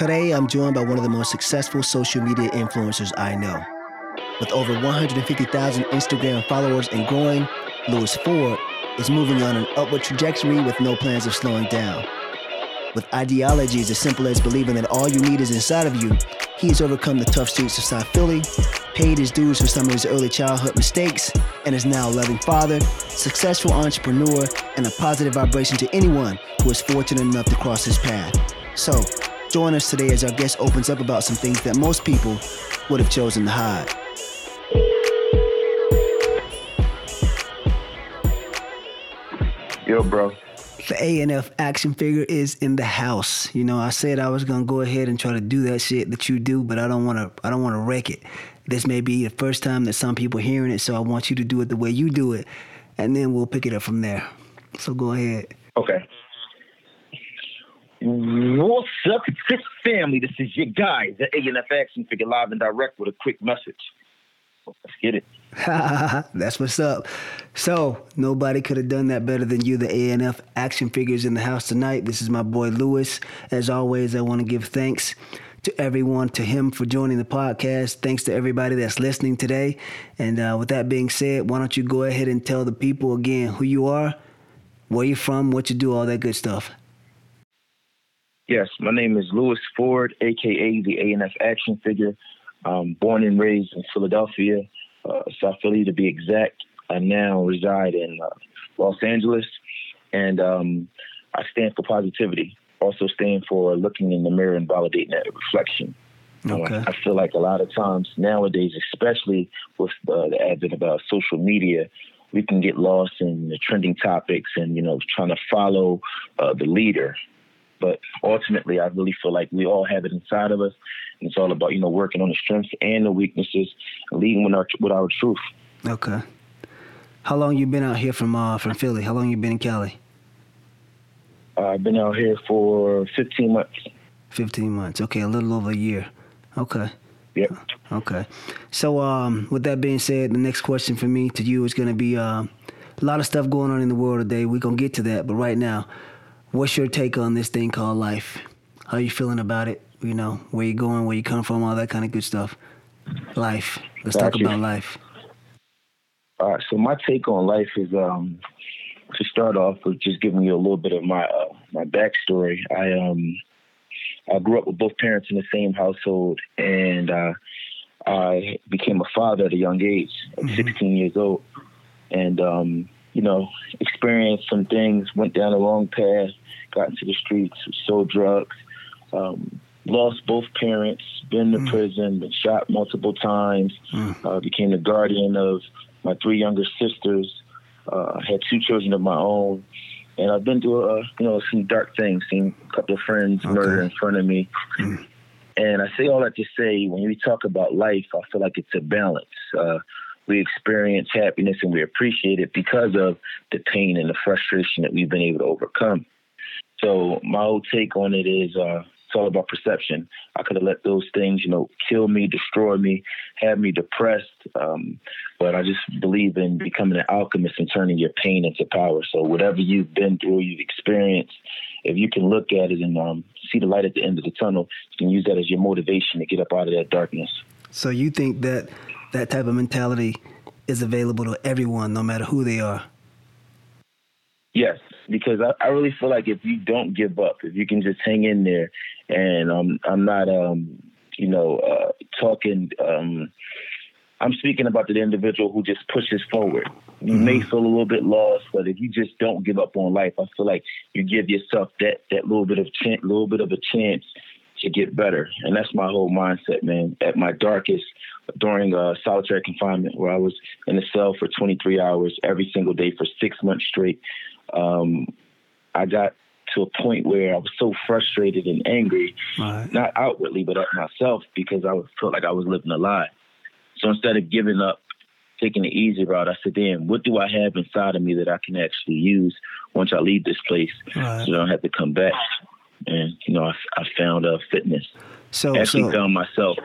Today, I'm joined by one of the most successful social media influencers I know. With over 150,000 Instagram followers and growing, Louis Ford is moving on an upward trajectory with no plans of slowing down. With ideologies as simple as believing that all you need is inside of you, he has overcome the tough streets of South Philly, paid his dues for some of his early childhood mistakes, and is now a loving father, successful entrepreneur, and a positive vibration to anyone who is fortunate enough to cross his path. So, join us today as our guest opens up about some things that most people would have chosen to hide. Yo, bro. The ANF action figure is in the house. You know, I said I was gonna go ahead and try to do that shit that you do, but I don't wanna I don't wanna wreck it. This may be the first time that some people hearing it, so I want you to do it the way you do it, and then we'll pick it up from there. So go ahead. Okay. What's up, Chris family? This is your guy, the ANF action figure, live and direct with a quick message. Let's get it. That's what's up. So, nobody could have done that better than you, the ANF action figures in the house tonight. This is my boy Lewis. As always, I want to give thanks to everyone, to him for joining the podcast. Thanks to everybody that's listening today. And uh, with that being said, why don't you go ahead and tell the people again who you are, where you're from, what you do, all that good stuff. Yes, my name is Lewis Ford, aka the ANF action figure. Um, born and raised in Philadelphia uh, South Philly to be exact. I now reside in uh, Los Angeles, and um, I stand for positivity. Also stand for looking in the mirror and validating that reflection. Okay. I feel like a lot of times nowadays, especially with uh, the advent of uh, social media, we can get lost in the trending topics and you know trying to follow uh, the leader. But ultimately, I really feel like we all have it inside of us, And it's all about you know working on the strengths and the weaknesses, leading with our with our truth. Okay. How long you been out here from uh, from Philly? How long you been in Cali? I've been out here for 15 months. 15 months. Okay, a little over a year. Okay. Yep. Okay. So, um, with that being said, the next question for me to you is going to be uh, a lot of stuff going on in the world today. We're going to get to that. But right now, what's your take on this thing called life? How you feeling about it? you know, where you going, where you come from, all that kind of good stuff. Life. Let's Got talk you. about life. All right. So my take on life is um, to start off with just giving you a little bit of my uh, my backstory. I um I grew up with both parents in the same household, and uh, I became a father at a young age, mm-hmm. 16 years old, and um, you know experienced some things, went down the wrong path, got into the streets, sold drugs. Um, lost both parents, been to mm. prison, been shot multiple times, mm. uh, became the guardian of my three younger sisters, uh, had two children of my own. And I've been through, uh, you know, some dark things, seen a couple of friends okay. murder in front of me. Mm. And I say all that to say, when we talk about life, I feel like it's a balance. Uh, we experience happiness and we appreciate it because of the pain and the frustration that we've been able to overcome. So my whole take on it is, uh, it's all about perception. I could have let those things, you know, kill me, destroy me, have me depressed. Um, but I just believe in becoming an alchemist and turning your pain into power. So whatever you've been through, you've experienced, if you can look at it and um, see the light at the end of the tunnel, you can use that as your motivation to get up out of that darkness. So you think that that type of mentality is available to everyone, no matter who they are? Yes, because I, I really feel like if you don't give up, if you can just hang in there and um, I'm not, um, you know, uh, talking. Um, I'm speaking about the individual who just pushes forward. You mm-hmm. may feel a little bit lost, but if you just don't give up on life, I feel like you give yourself that that little bit of chance, little bit of a chance to get better. And that's my whole mindset, man. At my darkest, during uh, solitary confinement, where I was in a cell for 23 hours every single day for six months straight, um, I got to a point where I was so frustrated and angry, right. not outwardly, but at myself because I felt like I was living a lie. So instead of giving up, taking the easy route, I said, damn, what do I have inside of me that I can actually use once I leave this place right. so I don't have to come back? And, you know, I, I found uh, fitness. So, I actually so, found myself.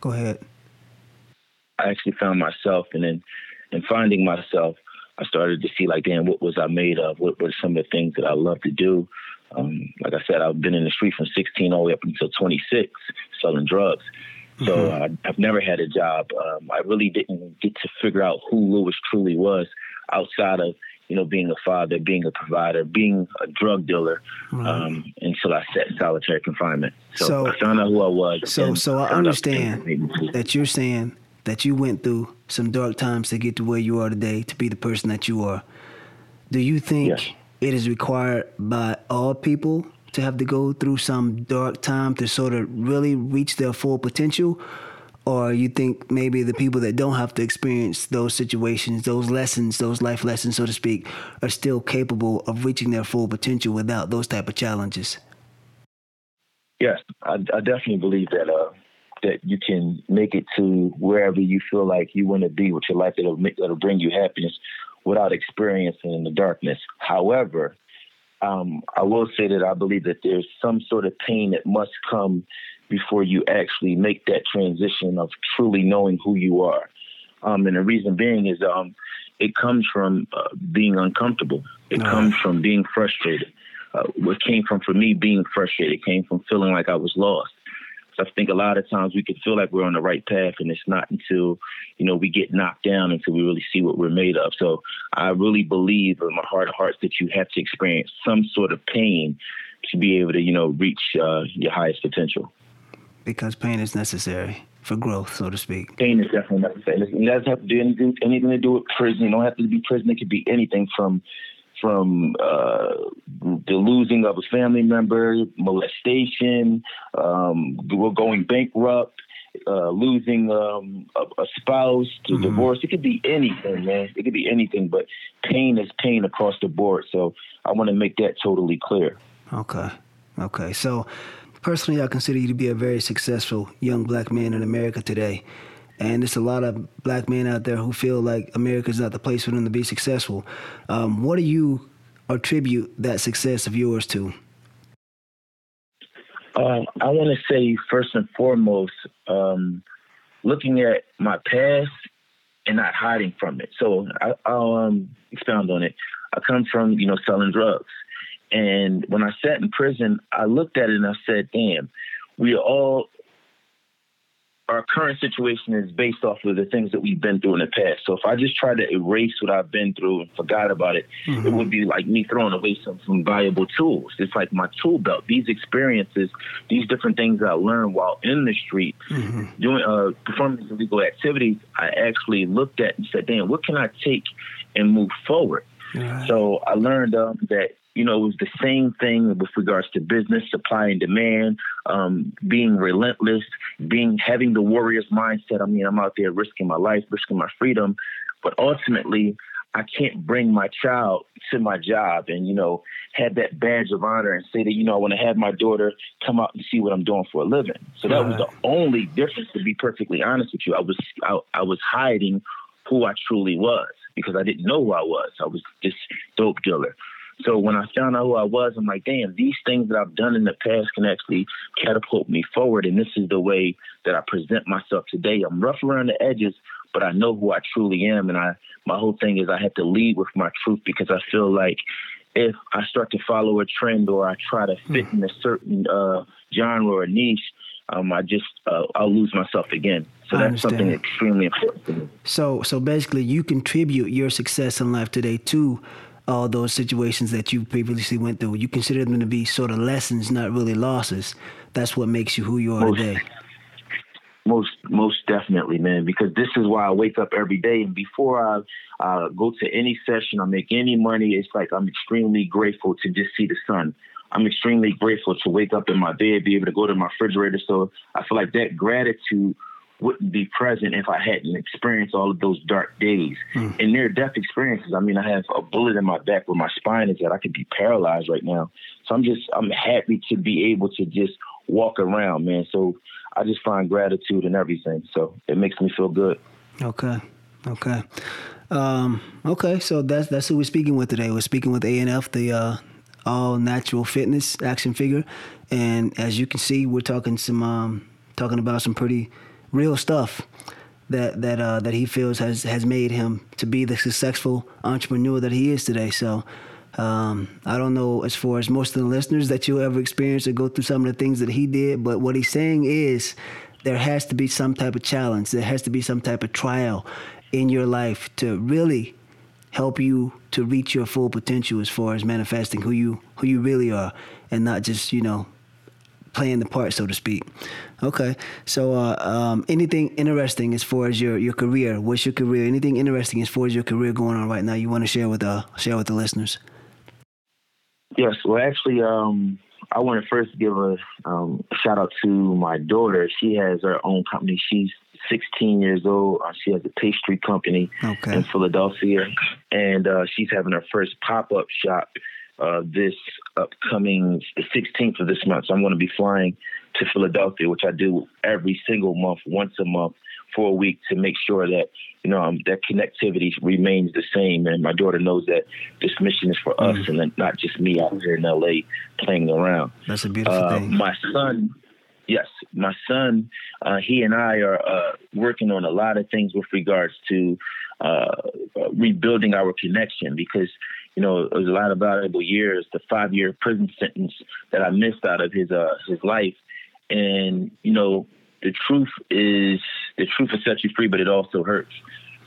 Go ahead. I actually found myself, and then in finding myself, I started to see like, damn, what was I made of? What were some of the things that I love to do? Um, like I said, I've been in the street from 16 all the way up until 26 selling drugs. So mm-hmm. uh, I've never had a job. Um, I really didn't get to figure out who Lewis truly was outside of you know being a father, being a provider, being a drug dealer right. um, until I sat in solitary confinement. So, so, I found out who I was. So so I understand that you're saying that you went through some dark times to get to where you are today, to be the person that you are. Do you think yes. it is required by all people to have to go through some dark time to sort of really reach their full potential? Or you think maybe the people that don't have to experience those situations, those lessons, those life lessons, so to speak, are still capable of reaching their full potential without those type of challenges? Yes, I, I definitely believe that uh, that you can make it to wherever you feel like you want to be with your life that'll make, that'll bring you happiness without experiencing the darkness. However, um, I will say that I believe that there's some sort of pain that must come before you actually make that transition of truly knowing who you are. Um, and the reason being is um, it comes from uh, being uncomfortable. It comes from being frustrated. Uh, what came from for me being frustrated came from feeling like I was lost. So I think a lot of times we can feel like we're on the right path, and it's not until you know we get knocked down until we really see what we're made of. So I really believe in my heart of hearts that you have to experience some sort of pain to be able to you know reach uh, your highest potential. Because pain is necessary for growth, so to speak. Pain is definitely necessary. It doesn't have to do anything, anything to do with prison. You don't have to be prison. It could be anything from from uh, the losing of a family member, molestation, um, going bankrupt, uh, losing um, a, a, spouse to mm-hmm. divorce. It could be anything, man. It could be anything, but pain is pain across the board. So I want to make that totally clear. Okay. Okay. So personally, I consider you to be a very successful young black man in America today. And there's a lot of black men out there who feel like America's not the place for them to be successful. Um, what do you attribute that success of yours to? Um, I want to say first and foremost, um, looking at my past and not hiding from it. So I, will um, expound on it. I come from you know selling drugs, and when I sat in prison, I looked at it and I said, "Damn, we are all our current situation is based off of the things that we've been through in the past. So if I just try to erase what I've been through and forgot about it, mm-hmm. it would be like me throwing away some, some valuable tools. It's like my tool belt. These experiences, these different things I learned while in the street, mm-hmm. doing uh, performing illegal activities, I actually looked at and said, "Damn, what can I take and move forward?" Right. So I learned um, that you know, it was the same thing with regards to business, supply and demand, um, being relentless, being having the warrior's mindset. I mean, I'm out there risking my life, risking my freedom, but ultimately, I can't bring my child to my job and you know have that badge of honor and say that you know I want to have my daughter come out and see what I'm doing for a living. So that was the only difference. To be perfectly honest with you, I was I, I was hiding who I truly was because I didn't know who I was. I was this dope dealer. So when I found out who I was, I'm like, damn, these things that I've done in the past can actually catapult me forward. And this is the way that I present myself today. I'm rough around the edges, but I know who I truly am. And I, my whole thing is I have to lead with my truth because I feel like if I start to follow a trend or I try to fit hmm. in a certain uh, genre or niche, um, I just uh, I'll lose myself again. So that's something extremely important. So so basically, you contribute your success in life today to all those situations that you previously went through. You consider them to be sort of lessons, not really losses. That's what makes you who you are most, today. Most, most definitely, man. Because this is why I wake up every day, and before I uh, go to any session or make any money, it's like I'm extremely grateful to just see the sun. I'm extremely grateful to wake up in my bed, be able to go to my refrigerator. So I feel like that gratitude wouldn't be present if I hadn't experienced all of those dark days. Mm. And near death experiences, I mean, I have a bullet in my back where my spine is at. I could be paralyzed right now. So I'm just, I'm happy to be able to just walk around, man. So I just find gratitude in everything. So it makes me feel good. Okay. Okay. Um, okay. So that's, that's who we're speaking with today. We're speaking with ANF, the, uh, all natural fitness action figure. And as you can see, we're talking some, um, talking about some pretty real stuff that that uh, that he feels has has made him to be the successful entrepreneur that he is today. So, Um, I don't know as far as most of the listeners that you'll ever experience or go through some of the things that he did, but what he's saying is there has to be some type of challenge. There has to be some type of trial in your life to really help you to reach your full potential as far as manifesting who you who you really are and not just you know playing the part so to speak okay so uh, um, anything interesting as far as your your career what's your career anything interesting as far as your career going on right now you want to share with uh share with the listeners yes well actually um I want to first give a um, shout out to my daughter. She has her own company. She's 16 years old. Uh, she has a pastry company okay. in Philadelphia, and uh, she's having her first pop up shop uh, this upcoming the 16th of this month. So I'm going to be flying to Philadelphia, which I do every single month, once a month for a week to make sure that you know um, that connectivity remains the same. And my daughter knows that this mission is for mm. us and not just me out here in LA playing around. That's a beautiful uh, thing. My son Yes, my son, uh, he and I are uh, working on a lot of things with regards to uh, rebuilding our connection because, you know, it was a lot of valuable years, the five year prison sentence that I missed out of his uh, his life. And, you know, the truth is the truth will set you free, but it also hurts.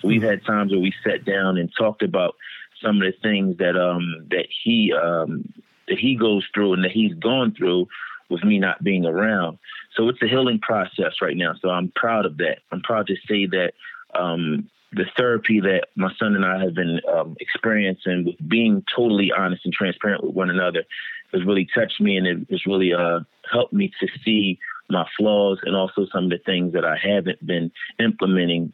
We've had times where we sat down and talked about some of the things that um that he um that he goes through and that he's gone through with me not being around. So it's a healing process right now. So I'm proud of that. I'm proud to say that um, the therapy that my son and I have been um, experiencing with being totally honest and transparent with one another has really touched me and it has really uh, helped me to see my flaws and also some of the things that I haven't been implementing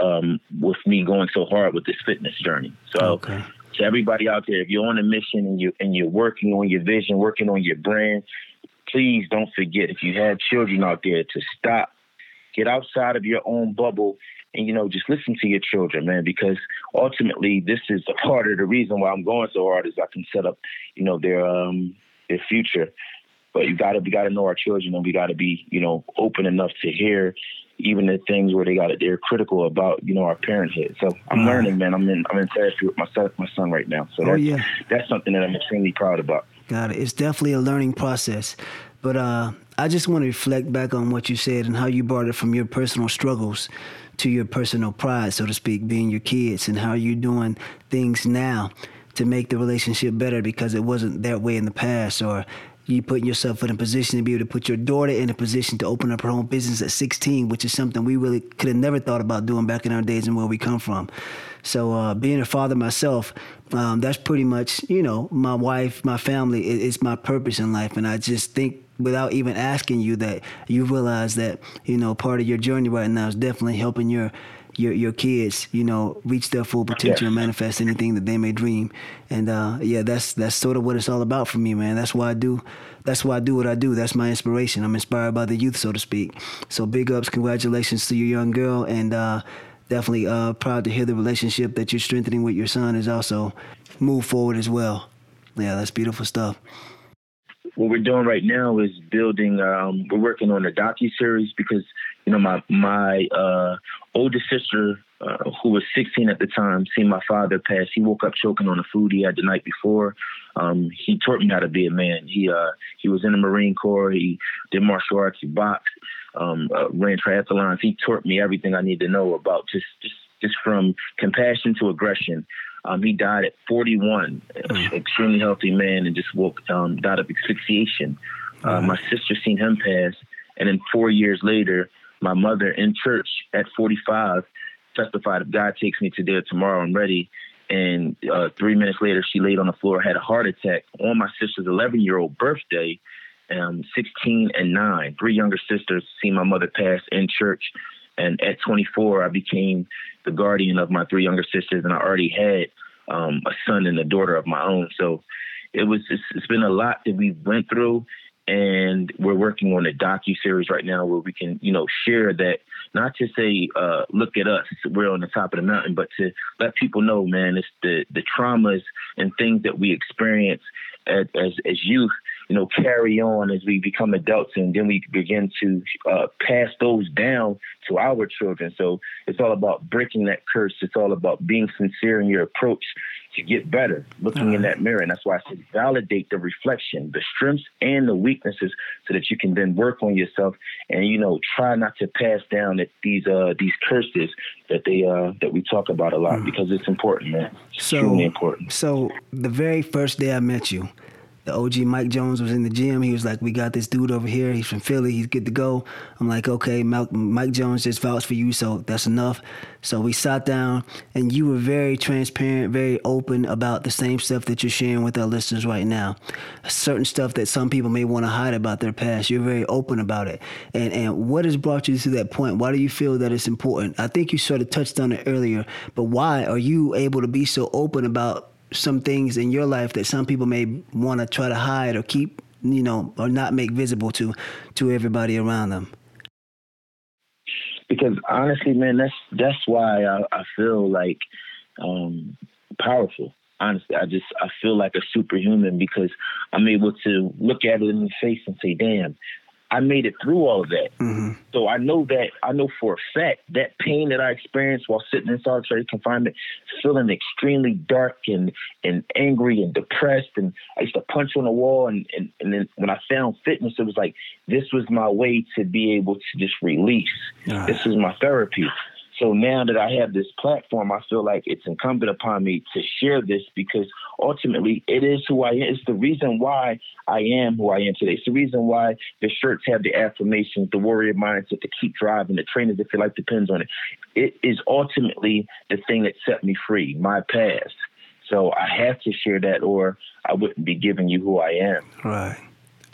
um, with me going so hard with this fitness journey. So okay. to everybody out there, if you're on a mission and you and you're working on your vision, working on your brand, please don't forget if you have children out there to stop, get outside of your own bubble, and you know just listen to your children, man. Because ultimately, this is a part of the reason why I'm going so hard is I can set up, you know, their um their future. But you gotta we gotta know our children, and we gotta be you know open enough to hear even the things where they got it, they're critical about you know our parenthood. So I'm right. learning, man. I'm in I'm in therapy with my son, my son right now. So oh, that's, yeah. that's something that I'm extremely proud about. Got it. It's definitely a learning process. But uh, I just want to reflect back on what you said and how you brought it from your personal struggles to your personal pride, so to speak, being your kids, and how you're doing things now to make the relationship better because it wasn't that way in the past, or you putting yourself in a position to be able to put your daughter in a position to open up her own business at 16, which is something we really could have never thought about doing back in our days and where we come from. So uh, being a father myself, um, that's pretty much you know my wife, my family. It, it's my purpose in life, and I just think without even asking you that you realize that you know part of your journey right now is definitely helping your your your kids, you know, reach their full potential and manifest anything that they may dream. And uh, yeah, that's that's sort of what it's all about for me, man. That's why I do that's why I do what I do. That's my inspiration. I'm inspired by the youth, so to speak. So big ups, congratulations to your young girl, and uh, definitely uh, proud to hear the relationship that you're strengthening with your son is also move forward as well. Yeah, that's beautiful stuff what we're doing right now is building. Um, we're working on a docu series because you know my my uh, older sister, uh, who was 16 at the time, seen my father pass. He woke up choking on the food he had the night before. Um, he taught me how to be a man. He uh, he was in the Marine Corps. He did martial arts. He boxed. Um, uh, ran triathlons. He taught me everything I need to know about just just just from compassion to aggression. Um, he died at 41, mm. extremely healthy man, and just woke um, died of asphyxiation. Uh, my sister seen him pass, and then four years later, my mother in church at 45 testified, "If God takes me today or tomorrow, I'm ready." And uh, three minutes later, she laid on the floor, had a heart attack on my sister's 11 year old birthday. Um, 16 and 9, three younger sisters, seen my mother pass in church. And at 24, I became the guardian of my three younger sisters, and I already had um, a son and a daughter of my own. So it was it's, it's been a lot that we went through, and we're working on a docu series right now where we can you know share that not to say uh, look at us we're on the top of the mountain, but to let people know, man, it's the the traumas and things that we experience as as, as youth you know, carry on as we become adults, and then we begin to uh, pass those down to our children. So it's all about breaking that curse. It's all about being sincere in your approach to get better, looking in that mirror. And that's why I said validate the reflection, the strengths and the weaknesses, so that you can then work on yourself and you know try not to pass down that these uh these curses that they uh that we talk about a lot mm. because it's important, man. It's so, important. So the very first day I met you, the OG Mike Jones was in the gym. He was like, "We got this dude over here. He's from Philly. He's good to go." I'm like, "Okay, Mike Jones just vouched for you, so that's enough." So we sat down, and you were very transparent, very open about the same stuff that you're sharing with our listeners right now. Certain stuff that some people may want to hide about their past. You're very open about it. And and what has brought you to that point? Why do you feel that it's important? I think you sort of touched on it earlier, but why are you able to be so open about some things in your life that some people may want to try to hide or keep, you know, or not make visible to to everybody around them? Because honestly, man, that's that's why I, I feel like um, powerful. Honestly, I just I feel like a superhuman because I'm able to look at it in the face and say, "Damn, I made it through all of that. Mm-hmm. So I know that I know for a fact that pain that I experienced while sitting in solitary confinement, feeling extremely dark and and angry and depressed, and I used to punch on the wall. And and, and then when I found fitness, it was like this was my way to be able to just release. Uh. This is my therapy. So now that I have this platform, I feel like it's incumbent upon me to share this because ultimately it is who I am. It's the reason why I am who I am today. It's the reason why the shirts have the affirmations, the warrior mindset, to keep driving, the trainers, if your life depends on it. It is ultimately the thing that set me free, my past. So I have to share that or I wouldn't be giving you who I am. Right.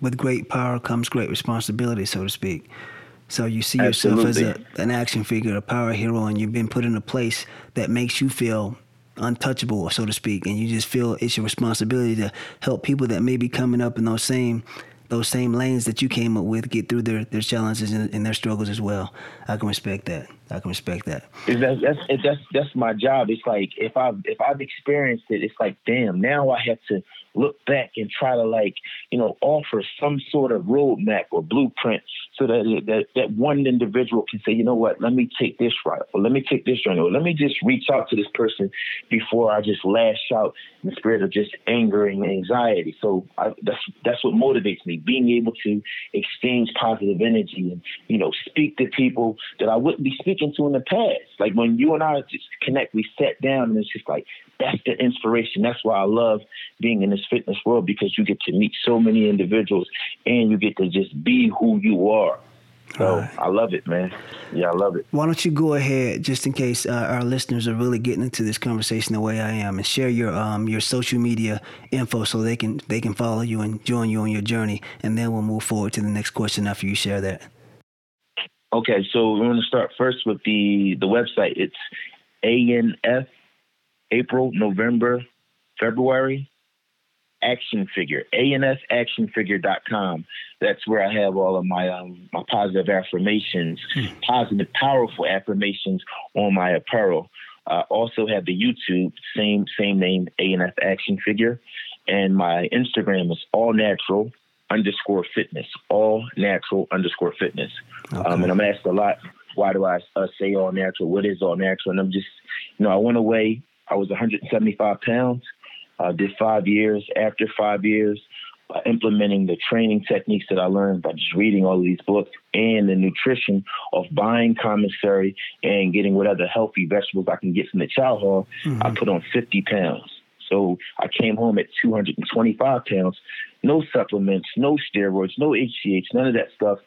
With great power comes great responsibility, so to speak. So you see yourself Absolutely. as a, an action figure, a power hero, and you've been put in a place that makes you feel untouchable, so to speak, and you just feel it's your responsibility to help people that may be coming up in those same those same lanes that you came up with get through their, their challenges and, and their struggles as well. I can respect that. I can respect that. That's, that's that's that's my job. It's like if I've if I've experienced it, it's like damn. Now I have to look back and try to like you know offer some sort of roadmap or blueprint so that that that one individual can say you know what? Let me take this route or let me take this journey or let me just reach out to this person before I just lash out in the spirit of just anger and anxiety. So I, that's that's what motivates me being able to exchange positive energy and you know speak to people that I wouldn't be speaking to in the past. Like when you and I just connect we sat down and it's just like that's the inspiration that's why I love being in this fitness world because you get to meet so many individuals and you get to just be who you are. So right. I love it, man. Yeah, I love it. Why don't you go ahead, just in case uh, our listeners are really getting into this conversation the way I am, and share your um, your social media info so they can they can follow you and join you on your journey, and then we'll move forward to the next question after you share that. Okay, so we're going to start first with the the website. It's ANF April, November, February action figure, anfactionfigure.com. That's where I have all of my um, my positive affirmations, hmm. positive, powerful affirmations on my apparel. I also have the YouTube, same same name, ANF Action Figure, and my Instagram is all natural underscore fitness, all natural underscore fitness. Okay. Um, and I'm asked a lot, why do I uh, say all natural? What is all natural? And I'm just, you know, I went away. I was 175 pounds. Uh, did five years. After five years, uh, implementing the training techniques that I learned by just reading all of these books and the nutrition of buying commissary and getting whatever healthy vegetables I can get from the chow hall, mm-hmm. I put on 50 pounds. So I came home at 225 pounds, no supplements, no steroids, no HGH, none of that stuff.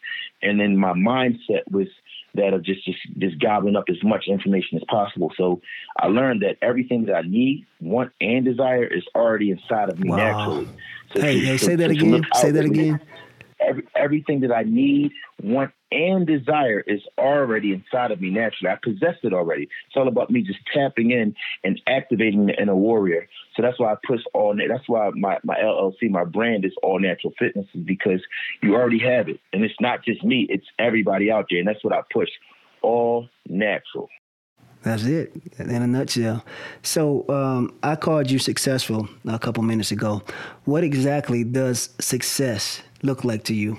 And then my mindset was that are just, just just gobbling up as much information as possible. So I learned that everything that I need, want, and desire is already inside of me wow. naturally. So hey, to, hey, say that again. Say that again. Every, everything that I need, want, and desire is already inside of me naturally. I possess it already. It's all about me just tapping in and activating the inner warrior. So that's why I push all. That's why my my LLC, my brand is All Natural Fitness, is because you already have it, and it's not just me; it's everybody out there, and that's what I push. All natural. That's it in a nutshell. So um, I called you successful a couple minutes ago. What exactly does success look like to you?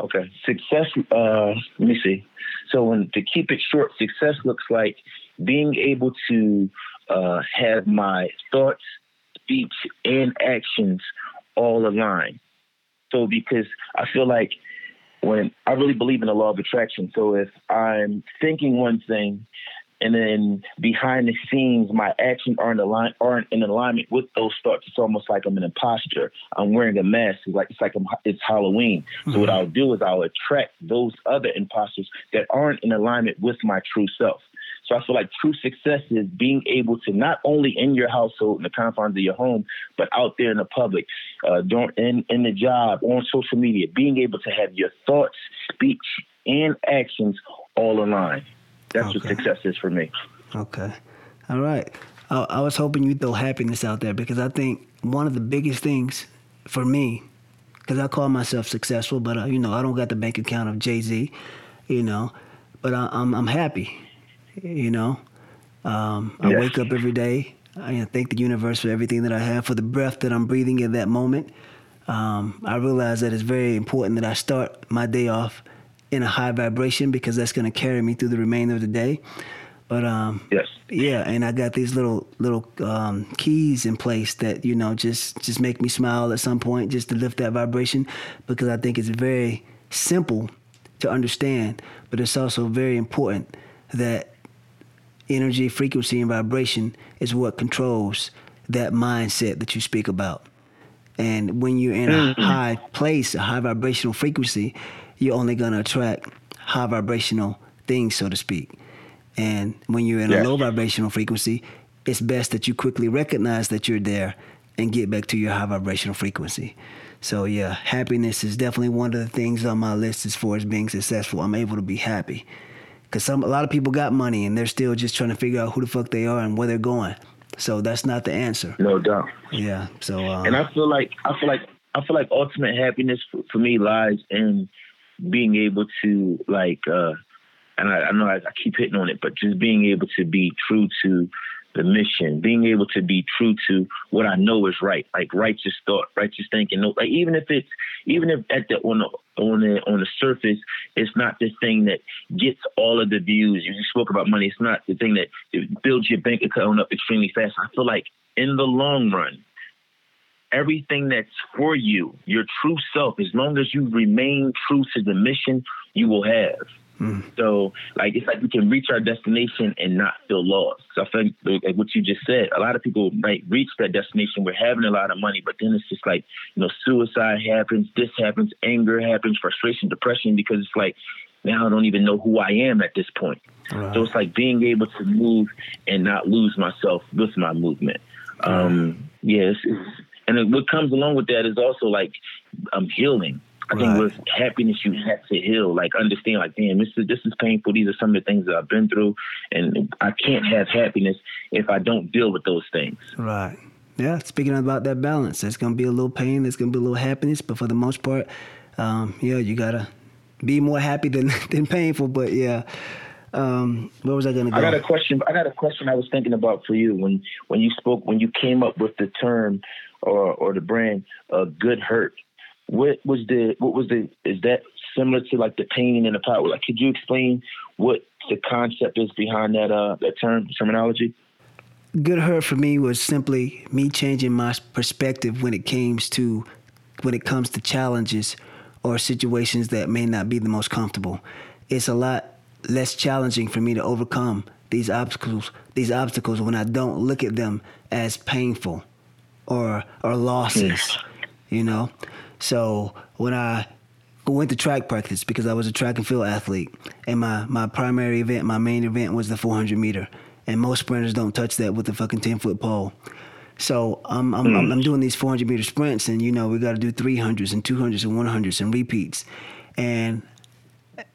Okay, success. Uh, let me see. So, when, to keep it short, success looks like being able to uh, have my thoughts, speech, and actions all aligned. So, because I feel like when I really believe in the law of attraction. So if I'm thinking one thing and then behind the scenes my actions aren't align aren't in alignment with those thoughts, it's almost like I'm an imposter. I'm wearing a mask. It's like it's like I'm, it's Halloween. Mm-hmm. So what mm-hmm. I'll do is I'll attract those other imposters that aren't in alignment with my true self. So I feel like true success is being able to not only in your household, in the confines of your home, but out there in the public, uh, during, in, in the job, on social media, being able to have your thoughts, speech, and actions all aligned. That's okay. what success is for me. Okay. All right. I, I was hoping you'd throw happiness out there because I think one of the biggest things for me, because I call myself successful, but uh, you know I don't got the bank account of Jay Z, you know, but I, I'm I'm happy you know, um, I yes. wake up every day. I thank the universe for everything that I have, for the breath that I'm breathing in that moment. Um, I realize that it's very important that I start my day off in a high vibration because that's going to carry me through the remainder of the day. But um, yes, yeah, and I got these little little um, keys in place that you know just just make me smile at some point, just to lift that vibration, because I think it's very simple to understand, but it's also very important that energy, frequency, and vibration is what controls that mindset that you speak about. And when you're in a mm-hmm. high place, a high vibrational frequency, you're only going to attract high vibrational things, so to speak. And when you're in yes. a low vibrational frequency, it's best that you quickly recognize that you're there and get back to your high vibrational frequency. So yeah, happiness is definitely one of the things on my list as far as being successful. I'm able to be happy because some a lot of people got money and they're still just trying to figure out who the fuck they are and where they're going. So that's not the answer. No doubt. Yeah. So. Uh, and I feel like I feel like I feel like ultimate happiness for, for me lies in being able to like, uh, and I, I know I, I keep hitting on it, but just being able to be true to the mission, being able to be true to what I know is right, like righteous thought, righteous thinking. Like even if it's even if at the on the on the on the surface, it's not the thing that gets all of the views. You spoke about money. It's not the thing that builds your bank account up extremely fast. I feel like in the long run, everything that's for you, your true self, as long as you remain true to the mission, you will have. Mm. So, like, it's like we can reach our destination and not feel lost. So, I think, like what you just said, a lot of people might reach that destination. We're having a lot of money, but then it's just like, you know, suicide happens, this happens, anger happens, frustration, depression, because it's like, now I don't even know who I am at this point. Right. So, it's like being able to move and not lose myself with my movement. Um, yes. Yeah, and what comes along with that is also like I'm um, healing. I think with happiness, you have to heal. Like understand, like damn, this is this is painful. These are some of the things that I've been through, and I can't have happiness if I don't deal with those things. Right. Yeah. Speaking about that balance, there's gonna be a little pain. There's gonna be a little happiness, but for the most part, um, yeah, you gotta be more happy than than painful. But yeah. Um, where was I going to go? I got a question. I got a question. I was thinking about for you when when you spoke when you came up with the term or or the brand uh, "good hurt." What was the what was the is that similar to like the pain and the power? Like, could you explain what the concept is behind that uh that term terminology? Good hurt for me was simply me changing my perspective when it comes to when it comes to challenges or situations that may not be the most comfortable. It's a lot less challenging for me to overcome these obstacles these obstacles when I don't look at them as painful or or losses. You know? So when I went to track practice because I was a track and field athlete, and my my primary event, my main event was the 400 meter, and most sprinters don't touch that with a fucking 10 foot pole. So I'm I'm, mm. I'm doing these 400 meter sprints, and you know we got to do 300s and 200s and 100s and repeats, and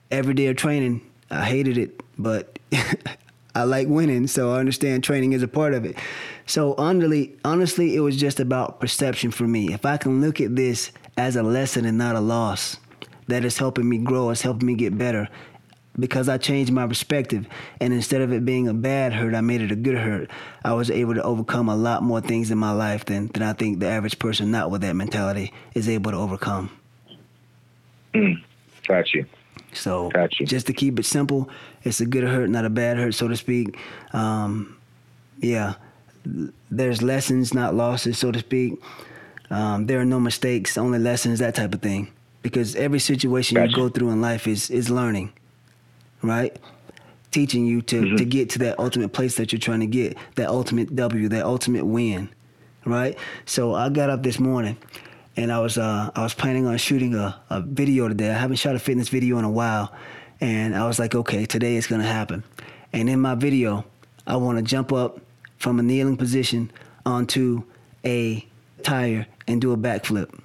every day of training, I hated it, but I like winning, so I understand training is a part of it. So honestly, honestly, it was just about perception for me. If I can look at this as a lesson and not a loss, that is helping me grow, it's helping me get better. because I changed my perspective. And instead of it being a bad hurt, I made it a good hurt. I was able to overcome a lot more things in my life than, than I think the average person not with that mentality is able to overcome. Mm, got you. So got you. just to keep it simple, it's a good hurt, not a bad hurt, so to speak. Um, yeah, there's lessons, not losses, so to speak. Um, there are no mistakes, only lessons, that type of thing. Because every situation gotcha. you go through in life is is learning right? Teaching you to, mm-hmm. to get to that ultimate place that you're trying to get, that ultimate W, that ultimate win, right? So I got up this morning and I was uh, I was planning on shooting a, a video today. I haven't shot a fitness video in a while. And I was like, okay, today it's gonna happen. And in my video, I wanna jump up from a kneeling position onto a tire and do a backflip.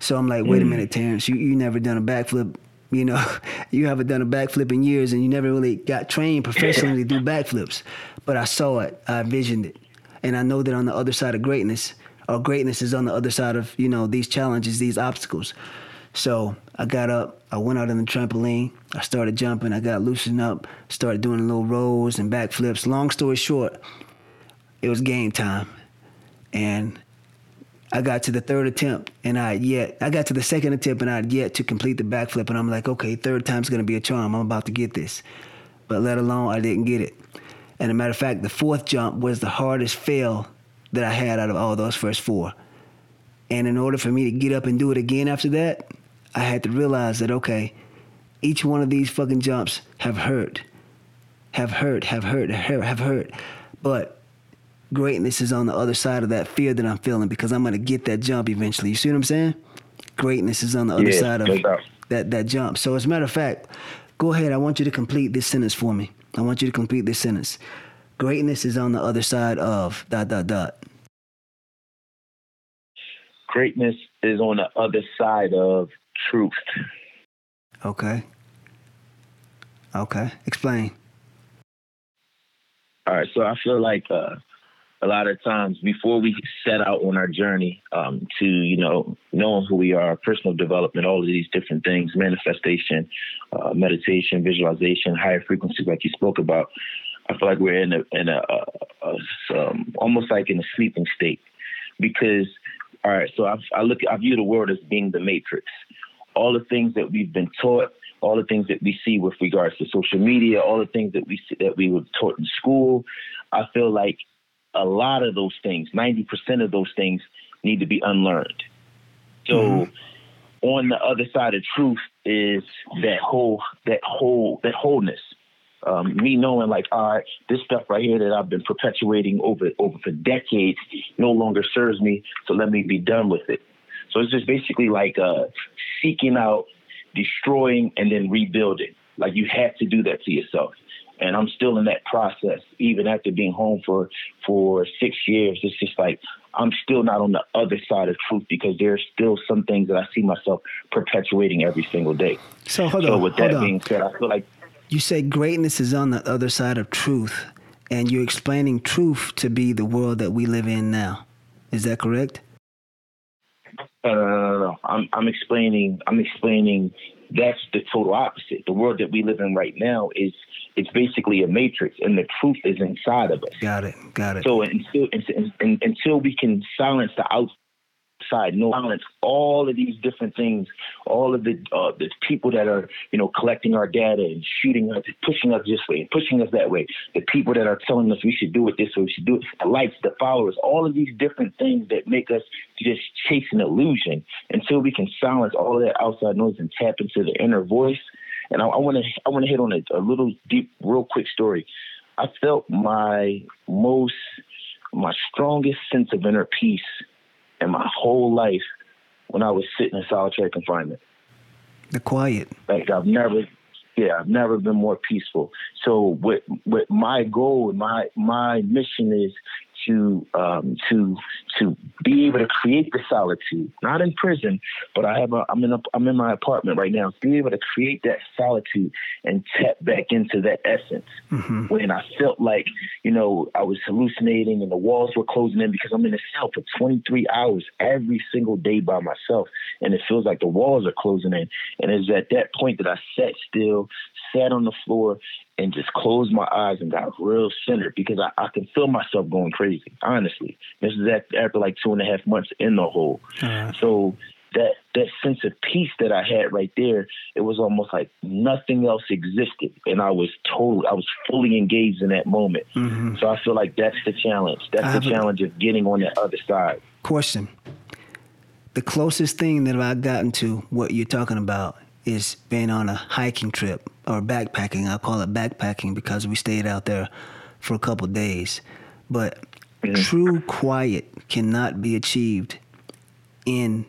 So I'm like, wait mm. a minute, Terrence, you, you never done a backflip you know, you haven't done a backflip in years and you never really got trained professionally to do backflips. But I saw it, I envisioned it. And I know that on the other side of greatness, or greatness is on the other side of, you know, these challenges, these obstacles. So I got up, I went out on the trampoline, I started jumping, I got loosened up, started doing little rolls and backflips. Long story short, it was game time. And I got to the third attempt and I yet I got to the second attempt and I had yet to complete the backflip and I'm like, okay, third time's gonna be a charm. I'm about to get this. But let alone I didn't get it. And a matter of fact, the fourth jump was the hardest fail that I had out of all those first four. And in order for me to get up and do it again after that, I had to realize that okay, each one of these fucking jumps have hurt. Have hurt, have hurt, have hurt, have hurt. But greatness is on the other side of that fear that I'm feeling because I'm gonna get that jump eventually. You see what I'm saying? Greatness is on the other yeah, side of that that jump. So as a matter of fact, go ahead. I want you to complete this sentence for me. I want you to complete this sentence. Greatness is on the other side of dot dot dot. Greatness is on the other side of truth. Okay. Okay. Explain. All right. So I feel like uh, a lot of times before we set out on our journey um, to, you know, knowing who we are, personal development, all of these different things, manifestation, uh, meditation, visualization, higher frequencies, like you spoke about, I feel like we're in a, in a, a, a um, almost like in a sleeping state because, all right, so I, I look, I view the world as being the matrix. All the things that we've been taught, all the things that we see with regards to social media, all the things that we see, that we were taught in school, I feel like a lot of those things, 90% of those things need to be unlearned. So mm-hmm. on the other side of truth is that whole that whole that wholeness. Um, me knowing like, all right, this stuff right here that I've been perpetuating over over for decades no longer serves me, so let me be done with it. So it's just basically like uh, seeking out, destroying, and then rebuilding. Like you have to do that to yourself and I'm still in that process, even after being home for for six years. It's just like I'm still not on the other side of truth because there's still some things that I see myself perpetuating every single day. So hold so on. with that on. being said, I feel like you say greatness is on the other side of truth, and you're explaining truth to be the world that we live in now. Is that correct? Uh, no, no, no. I'm I'm explaining. I'm explaining. That's the total opposite. The world that we live in right now is it's basically a matrix, and the truth is inside of us. Got it. Got it. So until until until we can silence the outside, no silence all of these different things, all of the uh, the people that are you know collecting our data and shooting us, pushing us this way and pushing us that way, the people that are telling us we should do it this way, we should do it, the likes, the followers, all of these different things that make us just chase an illusion. Until we can silence all that outside noise and tap into the inner voice and I want to I want to hit on a, a little deep, real quick story. I felt my most, my strongest sense of inner peace in my whole life when I was sitting in solitary confinement. The quiet. Like I've never, yeah, I've never been more peaceful. So what, what my goal, my my mission is to um, to to be able to create the solitude, not in prison, but I have a, I'm in a, I'm in my apartment right now. Be able to create that solitude and tap back into that essence. Mm-hmm. When I felt like you know I was hallucinating and the walls were closing in because I'm in a cell for 23 hours every single day by myself, and it feels like the walls are closing in. And it's at that point that I sat still, sat on the floor, and just closed my eyes and got real centered because I, I can feel myself going crazy. Honestly, this is after like two and a half months in the hole. Uh-huh. So that that sense of peace that I had right there, it was almost like nothing else existed, and I was totally, I was fully engaged in that moment. Mm-hmm. So I feel like that's the challenge. That's the challenge a, of getting on the other side. Question: The closest thing that I've gotten to what you're talking about is being on a hiking trip or backpacking. I call it backpacking because we stayed out there for a couple days. But mm-hmm. true quiet cannot be achieved in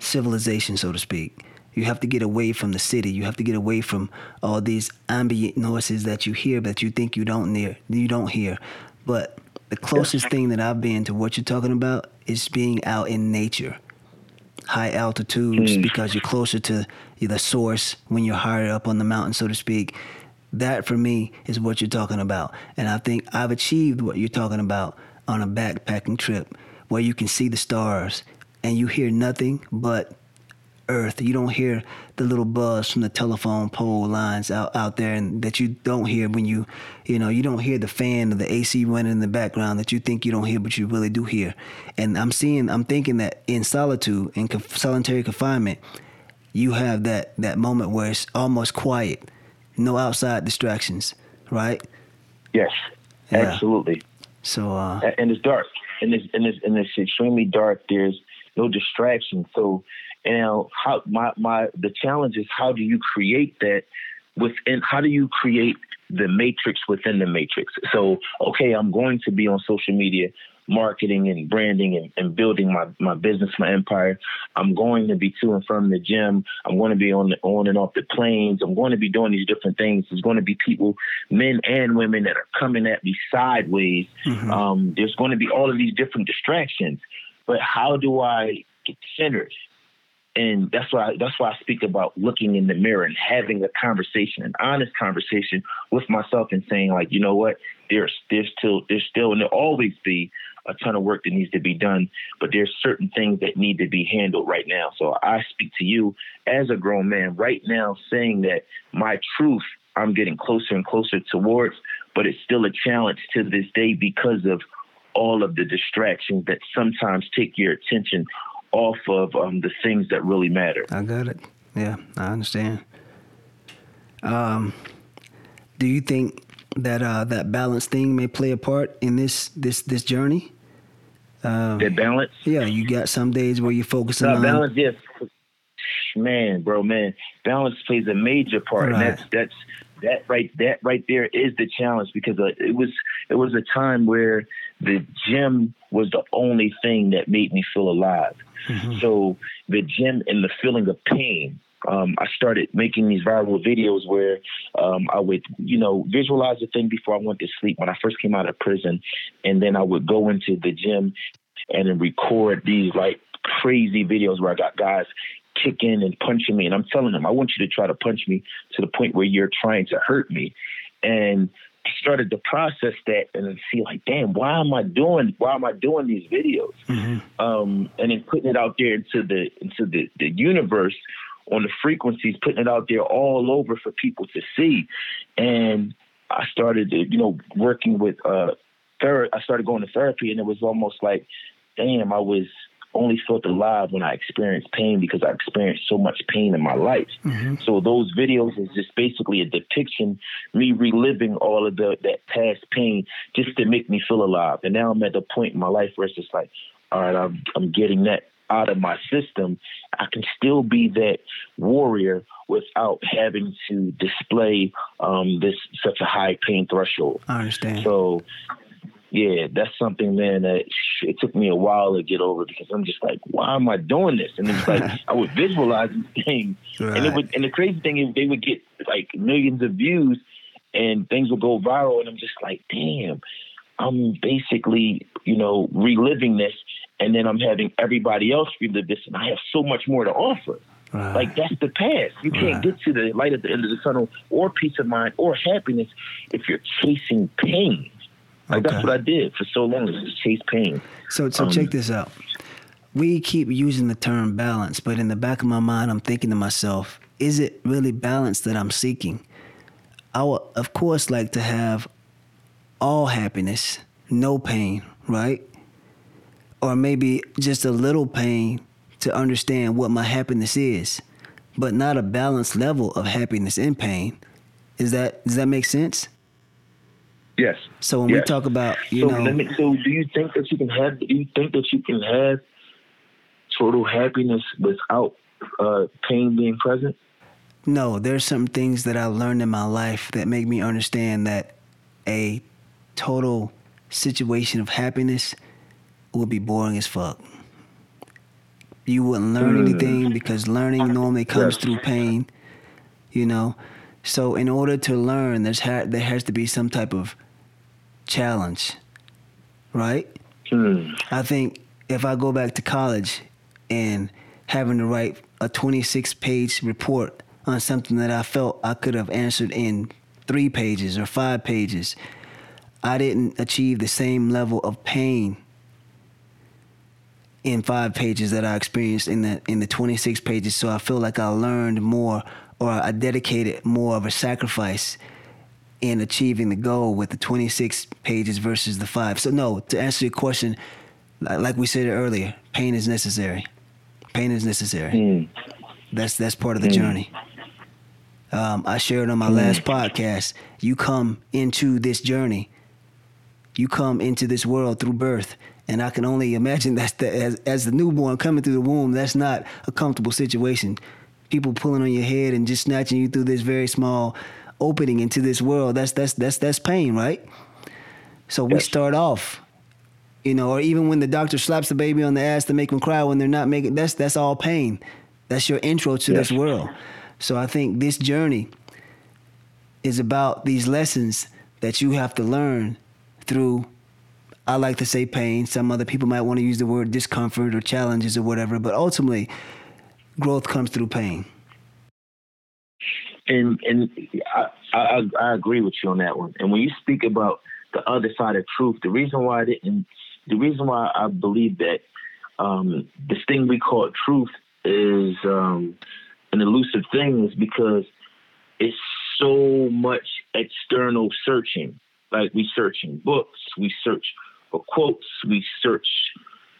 civilization, so to speak. You have to get away from the city. You have to get away from all these ambient noises that you hear, but you think you don't hear. You don't hear. But the closest thing that I've been to what you're talking about is being out in nature, high altitudes, mm. because you're closer to the source when you're higher up on the mountain, so to speak. That for me is what you're talking about. And I think I've achieved what you're talking about on a backpacking trip where you can see the stars and you hear nothing but earth. You don't hear the little buzz from the telephone pole lines out, out there and that you don't hear when you, you know, you don't hear the fan or the AC running in the background that you think you don't hear, but you really do hear. And I'm seeing, I'm thinking that in solitude, in conf- solitary confinement, you have that, that moment where it's almost quiet, no outside distractions, right? Yes, yeah. absolutely. So, uh, and it's dark and it's, and it's, and it's extremely dark. There's, no distraction. So, you know, how my my the challenge is how do you create that within? How do you create the matrix within the matrix? So, okay, I'm going to be on social media marketing and branding and, and, building my, my business, my empire. I'm going to be to and from the gym. I'm going to be on the on and off the planes. I'm going to be doing these different things. There's going to be people, men and women, that are coming at me sideways. Mm-hmm. Um, there's going to be all of these different distractions but how do I get centered? And that's why that's why I speak about looking in the mirror and having a conversation, an honest conversation with myself, and saying like, you know what, there's there's still there's still and there'll always be a ton of work that needs to be done, but there's certain things that need to be handled right now. So I speak to you as a grown man right now, saying that my truth I'm getting closer and closer towards, but it's still a challenge to this day because of all of the distractions that sometimes take your attention off of um, the things that really matter. I got it. Yeah, I understand. Um, do you think that uh, that balance thing may play a part in this this this journey? Um, that balance? Yeah, you got some days where you're focusing no, on balance. Yes, man, bro, man, balance plays a major part, right. and that's that's that right that right there is the challenge because uh, it was it was a time where the gym was the only thing that made me feel alive. Mm-hmm. So the gym and the feeling of pain. Um, I started making these viral videos where um, I would, you know, visualize the thing before I went to sleep when I first came out of prison, and then I would go into the gym and then record these like crazy videos where I got guys kicking and punching me, and I'm telling them, I want you to try to punch me to the point where you're trying to hurt me, and started to process that and see like, damn, why am I doing why am I doing these videos? Mm-hmm. Um, and then putting it out there into the into the, the universe on the frequencies, putting it out there all over for people to see. And I started, you know, working with uh, third. I started going to therapy, and it was almost like, damn, I was only felt alive when I experienced pain because I experienced so much pain in my life. Mm-hmm. So those videos is just basically a depiction, me reliving all of the that past pain just to make me feel alive. And now I'm at the point in my life where it's just like, all right, I'm I'm getting that out of my system. I can still be that warrior without having to display um, this such a high pain threshold. I understand. So yeah, that's something, man, that it took me a while to get over because I'm just like, why am I doing this? And it's like I would visualize these things, right. and it would, and the crazy thing is they would get like millions of views, and things would go viral, and I'm just like, damn, I'm basically, you know, reliving this and then I'm having everybody else relive this and I have so much more to offer. Right. Like that's the past. You can't right. get to the light at the end of the tunnel or peace of mind or happiness if you're chasing pain. Like okay. that's what I did for so long, is chase pain. So so um, check this out. We keep using the term balance, but in the back of my mind I'm thinking to myself, is it really balance that I'm seeking? I would of course like to have all happiness, no pain, right? Or maybe just a little pain to understand what my happiness is, but not a balanced level of happiness and pain. Is that does that make sense? Yes. So when yes. we talk about you so know, me, so do you think that you can have? Do you think that you can have total happiness without uh, pain being present? No, there's some things that I learned in my life that make me understand that a total situation of happiness would be boring as fuck you wouldn't learn mm. anything because learning normally comes yes. through pain, you know. So in order to learn, there's ha- there has to be some type of challenge, right? Mm. I think if I go back to college and having to write a 26 page report on something that I felt I could have answered in three pages or five pages, I didn't achieve the same level of pain in five pages that I experienced in the in the 26 pages. So I feel like I learned more or I dedicated more of a sacrifice in achieving the goal with the 26 pages versus the five. So no, to answer your question, like we said earlier, pain is necessary. Pain is necessary. Mm. That's that's part of the mm. journey. Um, I shared on my mm. last podcast. You come into this journey. You come into this world through birth and I can only imagine that's the, as, as the newborn coming through the womb, that's not a comfortable situation. People pulling on your head and just snatching you through this very small opening into this world. That's that's that's that's pain, right? So we start off, you know, or even when the doctor slaps the baby on the ass to make them cry when they're not making that's that's all pain. That's your intro to yes. this world. So I think this journey is about these lessons that you have to learn through I like to say pain. Some other people might want to use the word discomfort or challenges or whatever, but ultimately, growth comes through pain. And and I, I, I agree with you on that one. And when you speak about the other side of truth, the reason why I didn't, the reason why I believe that um, this thing we call truth is um, an elusive thing is because it's so much external searching. Like we searching books, we search for quotes. We search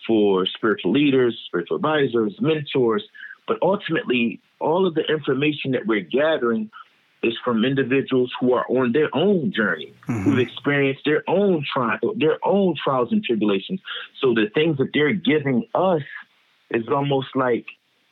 for spiritual leaders, spiritual advisors, mentors. But ultimately, all of the information that we're gathering is from individuals who are on their own journey, mm-hmm. who've experienced their own trial, their own trials and tribulations. So the things that they're giving us is almost like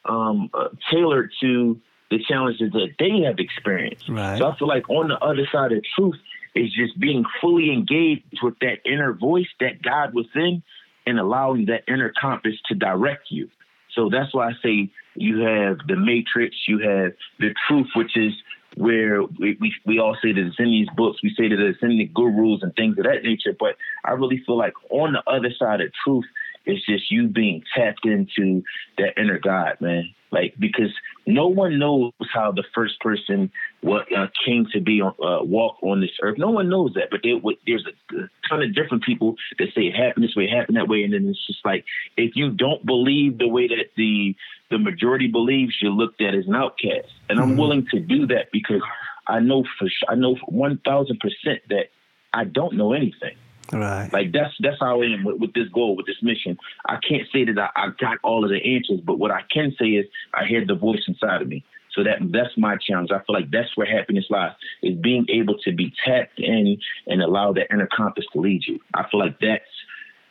um, uh, tailored to the challenges that they have experienced. Right. So I feel like on the other side of truth is just being fully engaged with that inner voice, that God within, and allowing that inner compass to direct you. So that's why I say you have the matrix, you have the truth, which is where we, we, we all say that it's in these books, we say that it's in the gurus and things of that nature. But I really feel like on the other side of truth is just you being tapped into that inner God, man. Like because no one knows how the first person what uh, came to be on uh, walk on this earth. No one knows that, but there, there's a, a, ton of different people that say it happened this way, it happened that way, and then it's just like if you don't believe the way that the the majority believes, you're looked at as an outcast. And I'm mm-hmm. willing to do that because I know for I know for one thousand percent that I don't know anything. Right. Like that's that's how I am with, with this goal, with this mission. I can't say that I, I got all of the answers, but what I can say is I hear the voice inside of me. So that that's my challenge. I feel like that's where happiness lies, is being able to be tapped in and allow that inner compass to lead you. I feel like that's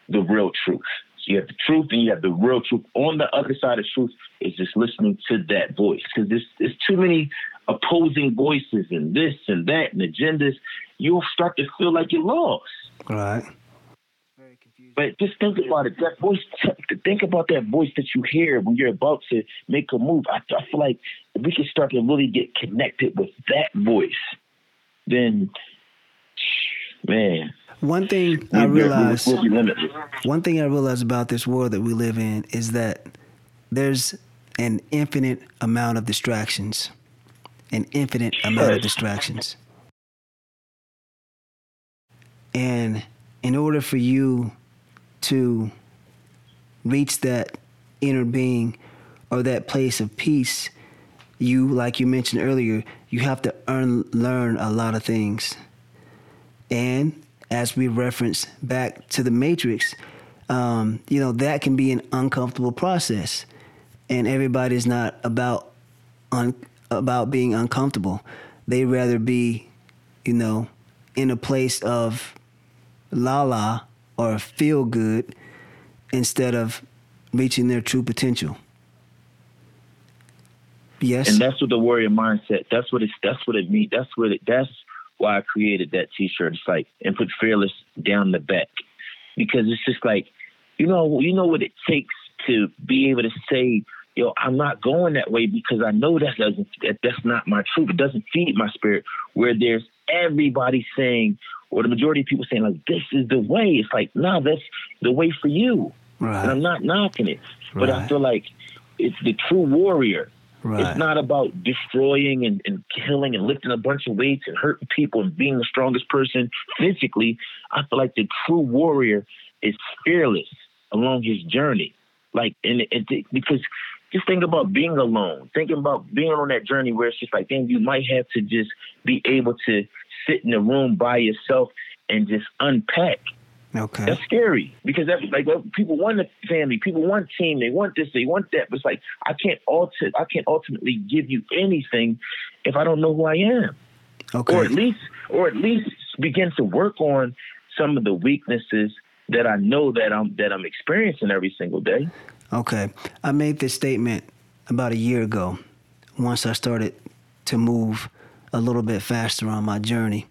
the real truth. So you have the truth and you have the real truth. On the other side of truth is just listening to that voice because there's, there's too many opposing voices and this and that and agendas. You'll start to feel like you're lost. Right. Very confusing. But just think about it. That voice. Think about that voice that you hear when you're about to make a move. I, I feel like if we can start to really get connected with that voice, then, man. One thing I realize, one thing I realize about this world that we live in is that there's an infinite amount of distractions, an infinite amount of distractions. And in order for you to reach that inner being or that place of peace, you, like you mentioned earlier, you have to earn, learn a lot of things. And as we reference back to the Matrix, um, you know, that can be an uncomfortable process. And everybody's not about un- about being uncomfortable. They'd rather be, you know, in a place of la la or feel good instead of reaching their true potential. Yes. And that's what the warrior mindset. That's what it's. That's what it means. That's what it. That's why I created that T-shirt. It's like and put fearless down the back because it's just like, you know, you know what it takes to be able to say, yo, I'm not going that way because I know that doesn't that that's not my truth. It doesn't feed my spirit. Where there's everybody saying, or the majority of people saying like, this is the way. It's like, no, that's the way for you. Right. And I'm not knocking it, but right. I feel like it's the true warrior Right. It's not about destroying and, and, killing and lifting a bunch of weights and hurting people and being the strongest person physically. I feel like the true warrior is fearless along his journey. Like, and it, because just think about being alone, thinking about being on that journey where it's just like, then you might have to just be able to sit in a room by yourself and just unpack Okay. That's scary because that's like people want a family, people want team, they want this, they want that. But it's like I can't alter, I can't ultimately give you anything if I don't know who I am. Okay. Or at least, or at least begin to work on some of the weaknesses that I know that I'm that I'm experiencing every single day. Okay, I made this statement about a year ago. Once I started to move a little bit faster on my journey,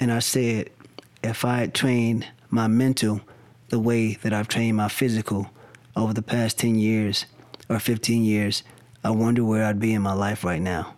and I said, if I had trained my mental the way that I've trained my physical over the past 10 years or 15 years, I wonder where I'd be in my life right now.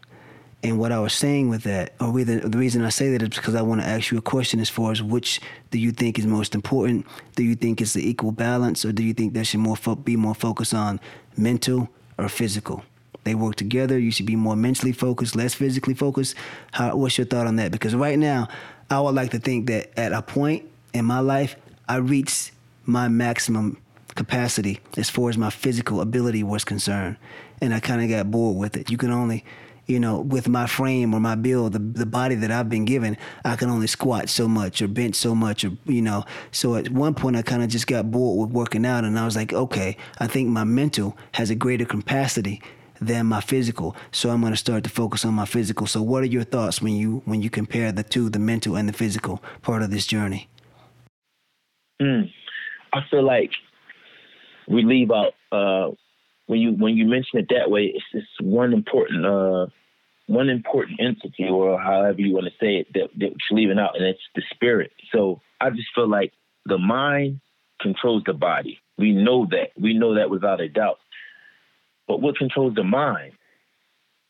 And what I was saying with that, or the, the reason I say that is because I want to ask you a question as far as which do you think is most important? Do you think it's the equal balance, or do you think there should more fo- be more focus on mental or physical? They work together. You should be more mentally focused, less physically focused. How, what's your thought on that? Because right now, I would like to think that at a point in my life, I reached my maximum capacity as far as my physical ability was concerned. And I kind of got bored with it. You can only, you know, with my frame or my build, the, the body that I've been given, I can only squat so much or bench so much or, you know. So at one point, I kind of just got bored with working out. And I was like, okay, I think my mental has a greater capacity than my physical. So I'm going to start to focus on my physical. So what are your thoughts when you when you compare the two, the mental and the physical part of this journey? Mm. I feel like we leave out uh, when you when you mention it that way. It's just one important uh, one important entity, or however you want to say it, that, that you're leaving out, and it's the spirit. So I just feel like the mind controls the body. We know that. We know that without a doubt. But what controls the mind?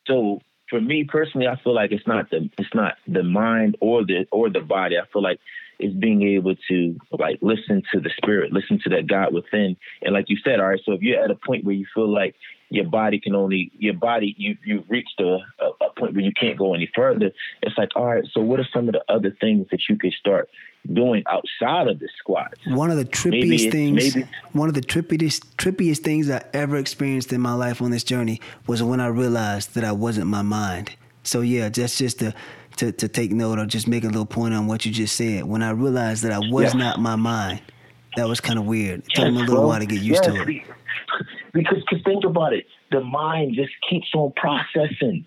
So for me personally, I feel like it's not the it's not the mind or the or the body. I feel like it's being able to like listen to the spirit, listen to that God within. And like you said, all right, so if you're at a point where you feel like your body can only your body you you've reached a, a, point where you can't go any further, it's like, all right, so what are some of the other things that you could start doing outside of the squats? One of the trippiest things maybe, one of the trippiest trippiest things I ever experienced in my life on this journey was when I realized that I wasn't my mind. So yeah, that's just the to, to take note or just make a little point on what you just said. When I realized that I was yeah. not my mind, that was kind of weird. It yes, took me a little bro. while to get used yes. to it. Because, because think about it, the mind just keeps on processing.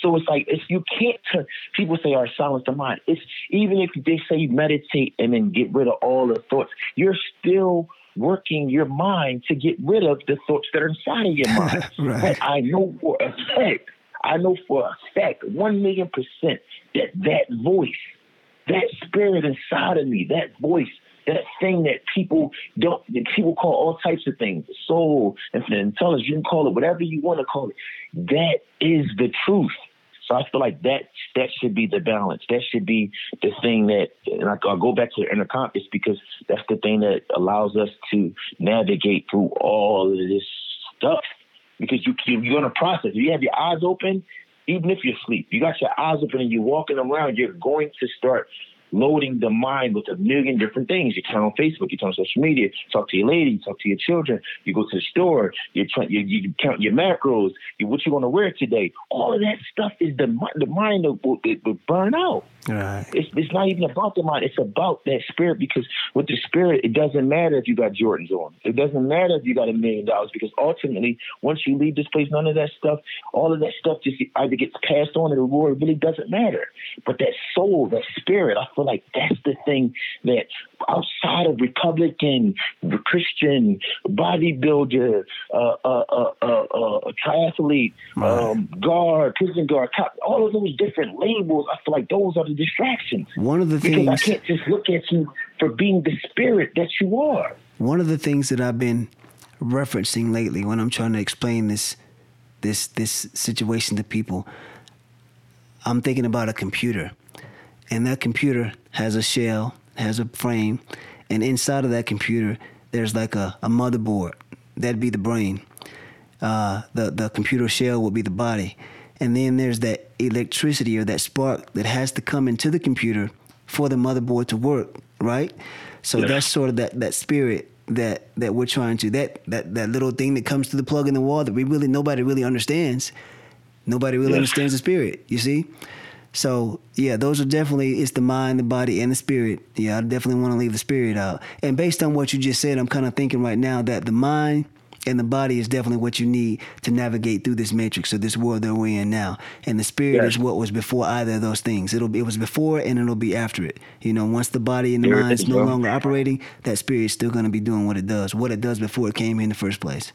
So it's like if you can't turn. People say, "Our silence the mind." It's even if they say you meditate and then get rid of all the thoughts, you're still working your mind to get rid of the thoughts that are inside of your mind. right. But I know for a fact I know for a fact, one million percent, that that voice, that spirit inside of me, that voice, that thing that people don't, that people call all types of things, soul, infinite intelligence, you can call it whatever you want to call it. That is the truth. So I feel like that that should be the balance. That should be the thing that, and I, will go back to the inner compass because that's the thing that allows us to navigate through all of this stuff. Because you you're gonna process. If you have your eyes open, even if you're asleep, you got your eyes open and you're walking around, you're going to start loading the mind with a million different things. You turn on Facebook, you turn on social media, talk to your lady, you talk to your children, you go to the store, you try, you, you count your macros, you, what you want to wear today. All of that stuff is the the mind that will, will burn out. Right. It's, it's not even about the mind. It's about that spirit because with the spirit, it doesn't matter if you got Jordans on. It doesn't matter if you got a million dollars because ultimately, once you leave this place, none of that stuff, all of that stuff just either gets passed on to the Lord. It really doesn't matter. But that soul, that spirit, I feel like that's the thing that outside of Republican, Christian, bodybuilder, uh, uh, uh, uh, uh triathlete, um, guard, prison guard, cop, all of those different labels, I feel like those are the distractions. One of the because things I can't just look at you for being the spirit that you are. One of the things that I've been referencing lately when I'm trying to explain this this this situation to people, I'm thinking about a computer. And that computer has a shell, has a frame, and inside of that computer there's like a, a motherboard. That'd be the brain. Uh, the the computer shell would be the body and then there's that electricity or that spark that has to come into the computer for the motherboard to work, right? So yeah. that's sort of that that spirit that that we're trying to that that that little thing that comes to the plug in the wall that we really nobody really understands. Nobody really yeah. understands the spirit. You see. So yeah, those are definitely it's the mind, the body, and the spirit. Yeah, I definitely want to leave the spirit out. And based on what you just said, I'm kind of thinking right now that the mind and the body is definitely what you need to navigate through this matrix or this world that we're in now. And the spirit yes. is what was before either of those things. It'll be, it was before and it'll be after it. You know, once the body and the mind is no bro. longer operating, that spirit is still going to be doing what it does, what it does before it came here in the first place.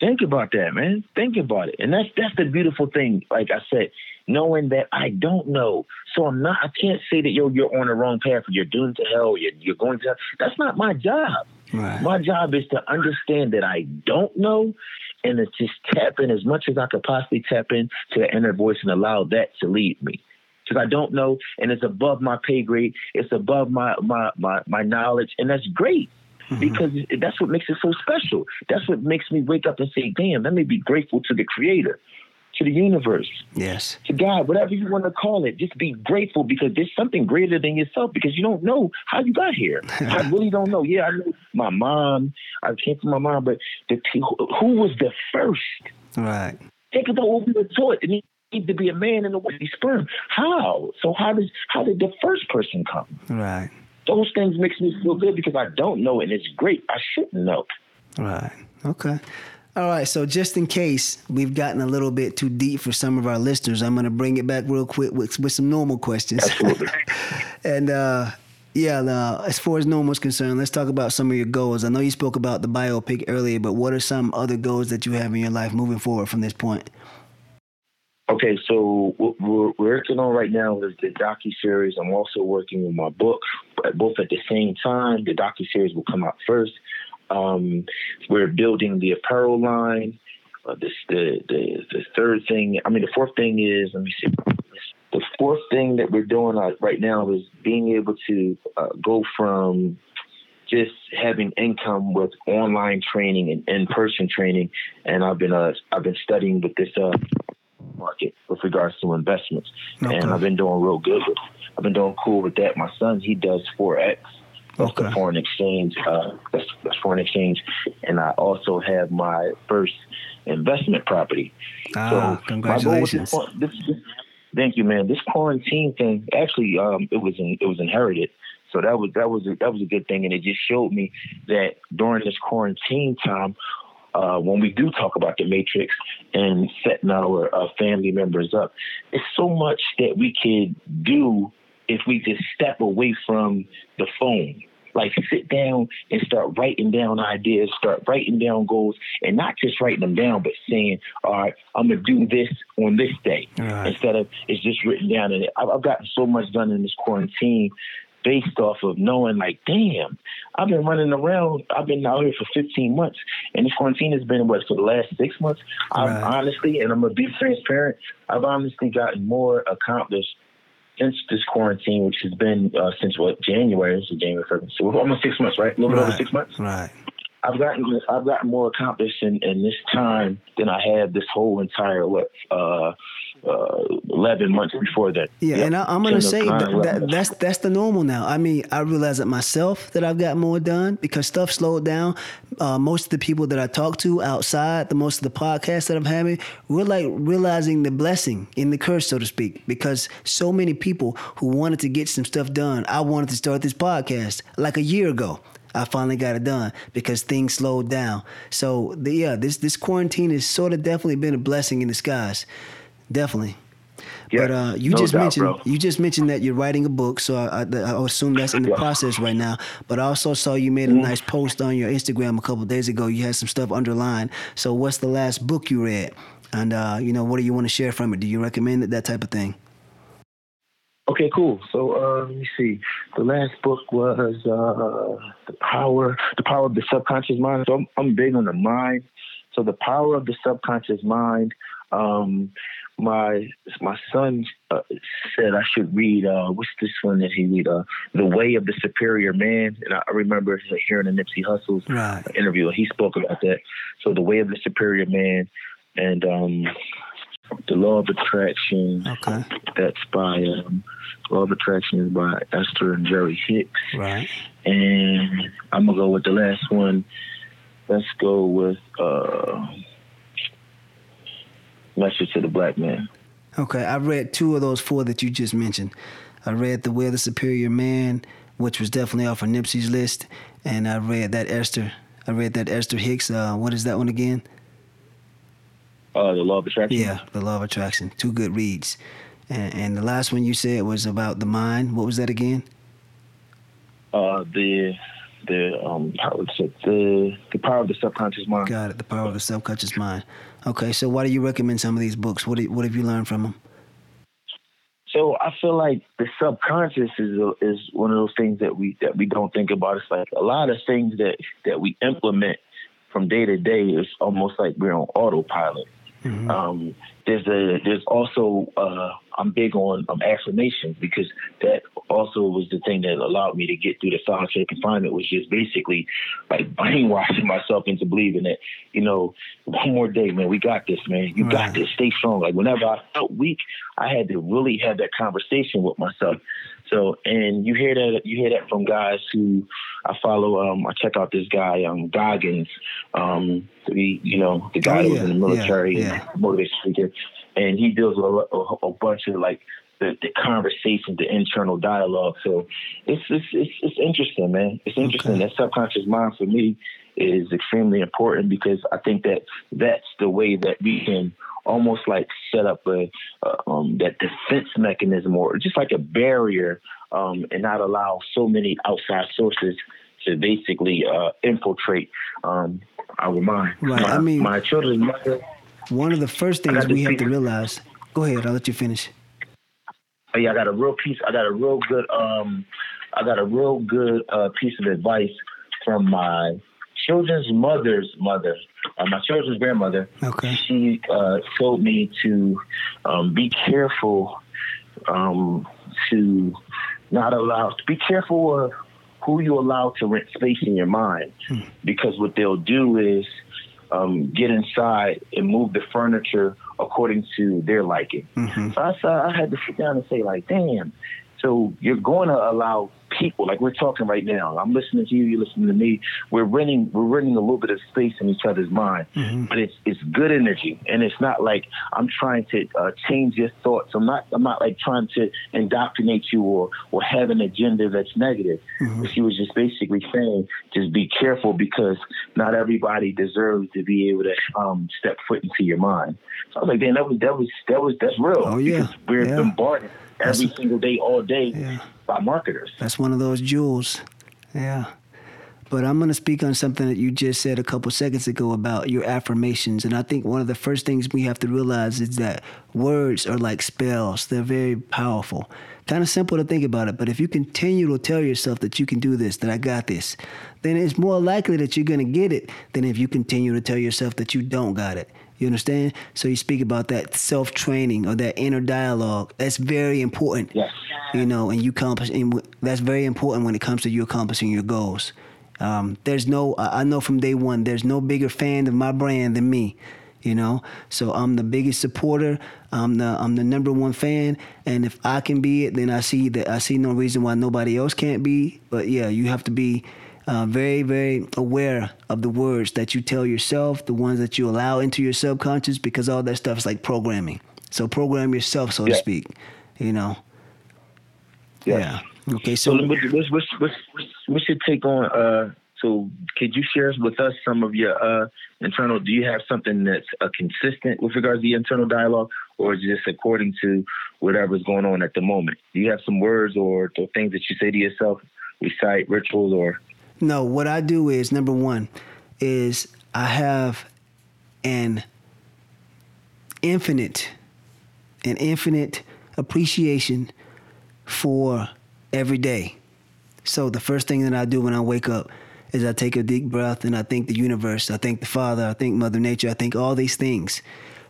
Think about that, man. Think about it, and that's that's the beautiful thing. Like I said, knowing that I don't know, so I'm not. I can't say that yo, you're on the wrong path, or you're doomed to hell, or you're, you're going to. Hell. That's not my job. Right. My job is to understand that I don't know and to just tap in as much as I could possibly tap in to the inner voice and allow that to lead me. Because I don't know and it's above my pay grade, it's above my my my, my knowledge, and that's great. Mm-hmm. Because that's what makes it so special. That's what makes me wake up and say, damn, let me be grateful to the creator to the universe. Yes. To God, whatever you want to call it. Just be grateful because there's something greater than yourself because you don't know how you got here. I really don't know. Yeah, I know my mom. I came from my mom, but the, who was the first? Right. Think about what we were taught. It needs to be a man and a woman sperm. How? So how does how did the first person come? Right. Those things makes me feel good because I don't know and it's great. I shouldn't know. Right. Okay. All right, so just in case we've gotten a little bit too deep for some of our listeners, I'm going to bring it back real quick with, with some normal questions. Absolutely. and uh, yeah, uh, as far as normal is concerned, let's talk about some of your goals. I know you spoke about the biopic earlier, but what are some other goals that you have in your life moving forward from this point? Okay, so what we're working on right now is the docu series. I'm also working on my book, but both at the same time. The docu series will come out first. Um, we're building the apparel line. Uh, this, the, the the third thing. I mean, the fourth thing is let me see. The fourth thing that we're doing uh, right now is being able to uh, go from just having income with online training and in-person training, and I've been uh, I've been studying with this uh, market with regards to investments, okay. and I've been doing real good. With, I've been doing cool with that. My son he does forex, that's okay. the foreign exchange. Uh, that's, that's, foreign exchange, and I also have my first investment property. Ah, so congratulations! This, this, thank you, man. This quarantine thing, actually, um, it was in, it was inherited. So that was that was a, that was a good thing, and it just showed me that during this quarantine time, uh, when we do talk about the matrix and setting our uh, family members up, it's so much that we could do if we just step away from the phone. Like sit down and start writing down ideas, start writing down goals, and not just writing them down, but saying, "All right, I'm gonna do this on this day," right. instead of it's just written down. And I've gotten so much done in this quarantine based off of knowing like, damn, I've been running around. I've been out here for 15 months, and this quarantine has been what for the last six months. I've Right. honestly, and I'm gonna be transparent. I've honestly gotten more accomplished since this quarantine, which has been uh, since what January, so January, February, so we're almost six months, right? A little bit over six months. Right. I've gotten I've gotten more accomplished in, in this time than I had this whole entire what uh, uh, eleven months before that. Yeah, Yep. and I, I'm gonna Ten say that, that that's that's the normal now. I mean, I realize it myself that I've got more done because stuff slowed down. Uh, most of the people that I talk to outside, the most of the podcasts that I'm having, we're like realizing the blessing in the curse, so to speak, because so many people who wanted to get some stuff done. I wanted to start this podcast like a year ago. I finally got it done because things slowed down. So the, yeah, this this quarantine has sort of definitely been a blessing in disguise. Definitely. Yeah, But uh, you no just doubt, mentioned bro. you just mentioned that you're writing a book, so I, I, I assume that's in the Yeah. process right now. But I also saw you made a Mm-hmm. nice post on your Instagram a couple days ago. You had some stuff underlined. So what's the last book you read? And uh, you know, what do you want to share from it? Do you recommend it? That type of thing. Okay, cool. So uh, let me see. The last book was uh, the power, the power of the subconscious mind. So I'm, I'm big on the mind. So the power of the subconscious mind. Um, my my son uh, said I should read. Uh, what's this one that he read? Uh, the Way of the Superior Man. And I remember hearing a Nipsey Hussle's Right. interview. He spoke about that. So the Way of the Superior Man, and um, the Law of Attraction. Okay. That's by um, Law of Attraction is by Esther and Jerry Hicks. Right. And I'm gonna go with the last one. Let's go with uh, Message to the Black Man. Okay. I read two of those four that you just mentioned. I read The Way of the Superior Man, which was definitely off of Nipsey's list, and I read that Esther. I read that Esther Hicks. Uh, what is that one again? Uh, the Law of Attraction. Yeah, The Law of Attraction. Two good reads. And, and the last one you said was about the mind. What was that again? Uh, the the um how it the the power of the subconscious mind. Got it. The Power of the Subconscious Mind. Okay, so why do you recommend some of these books? What do, what have you learned from them? So I feel like the subconscious is is one of those things that we that we don't think about. It's like a lot of things that that we implement from day to day is almost like we're on autopilot. Um, there's a there's also uh, I'm big on um, affirmations because that also was the thing that allowed me to get through the solitary confinement was just basically like brainwashing myself into believing that you know one more day man we got this man. You Right. got this. Stay strong. Like whenever I felt weak I had to really have that conversation with myself so and you hear that you hear that from guys who I follow um I check out this guy um Goggins um the you know the guy Oh, that was in the military yeah. and motivation speaker and he deals with a, a, a bunch of like the, the conversation, the internal dialogue. So it's it's it's, it's interesting, man. It's interesting. Okay. That subconscious mind for me is extremely important because I think that that's the way that we can almost like set up a, uh, um, that defense mechanism or just like a barrier um, and not allow so many outside sources to basically uh, infiltrate um, our mind. Right, My, I mean- my children's mother. One of the first things we have to realize. Go ahead. I'll let you finish. Oh, yeah, I got a real piece. I got a real good. Um, I got a real good uh, piece of advice from my children's mother's mother, uh, my children's grandmother. Okay. She uh, told me to um, be careful um, to not allow. To be careful of who you allow to rent space in your mind, because what they'll do is um, get inside and move the furniture according to their liking. hmm So I, so I had to sit down and say, like, damn. So you're going to allow people, like we're talking right now. I'm listening to you, you're listening to me. We're renting, we're renting a little bit of space in each other's mind, Mhm. but it's it's good energy, and it's not like I'm trying to uh, change your thoughts. I'm not I'm not like trying to indoctrinate you or or have an agenda that's negative. Mhm. She was just basically saying, just be careful because not everybody deserves to be able to um, step foot into your mind. So I was like, damn, that was that was that was that's real. Oh, yeah. Because we're Yeah. bombarded every That's- single day, all day Yeah. by marketers. That's one of those jewels. Yeah. But I'm going to speak on something that you just said a couple seconds ago about your affirmations. And I think one of the first things we have to realize is that words are like spells, they're very powerful. Kind of simple to think about it, but if you continue to tell yourself that you can do this, that I got this, then it's more likely that you're going to get it than if you continue to tell yourself that you don't got it. You understand? So you speak about that self training or that inner dialogue. That's very important. Yes. You know, and you accomplish, and that's very important when it comes to you accomplishing your goals. Um, there's no, I know from day one, there's no bigger fan of my brand than me. You know, so I'm the biggest supporter. I'm the I'm the number one fan, and if I can be it, then I see that I see no reason why nobody else can't be. But yeah, you have to be uh, very, very aware of the words that you tell yourself, the ones that you allow into your subconscious, because all that stuff is like programming. So program yourself, so yeah. to speak. You know. Yeah. yeah. Okay. So, so what's, what's, what's, what's your take on? Uh, so could you share with us some of your uh, internal? Do you have something that's uh, consistent with regards to the internal dialogue, or is it just according to whatever's going on at the moment? Do you have some words or, or things that you say to yourself, recite rituals, or no, what I do is number one is I have an infinite, an infinite appreciation for every day. So the first thing that I do when I wake up is I take a deep breath and I thank the universe, I thank the Father, I thank Mother Nature, I thank all these things.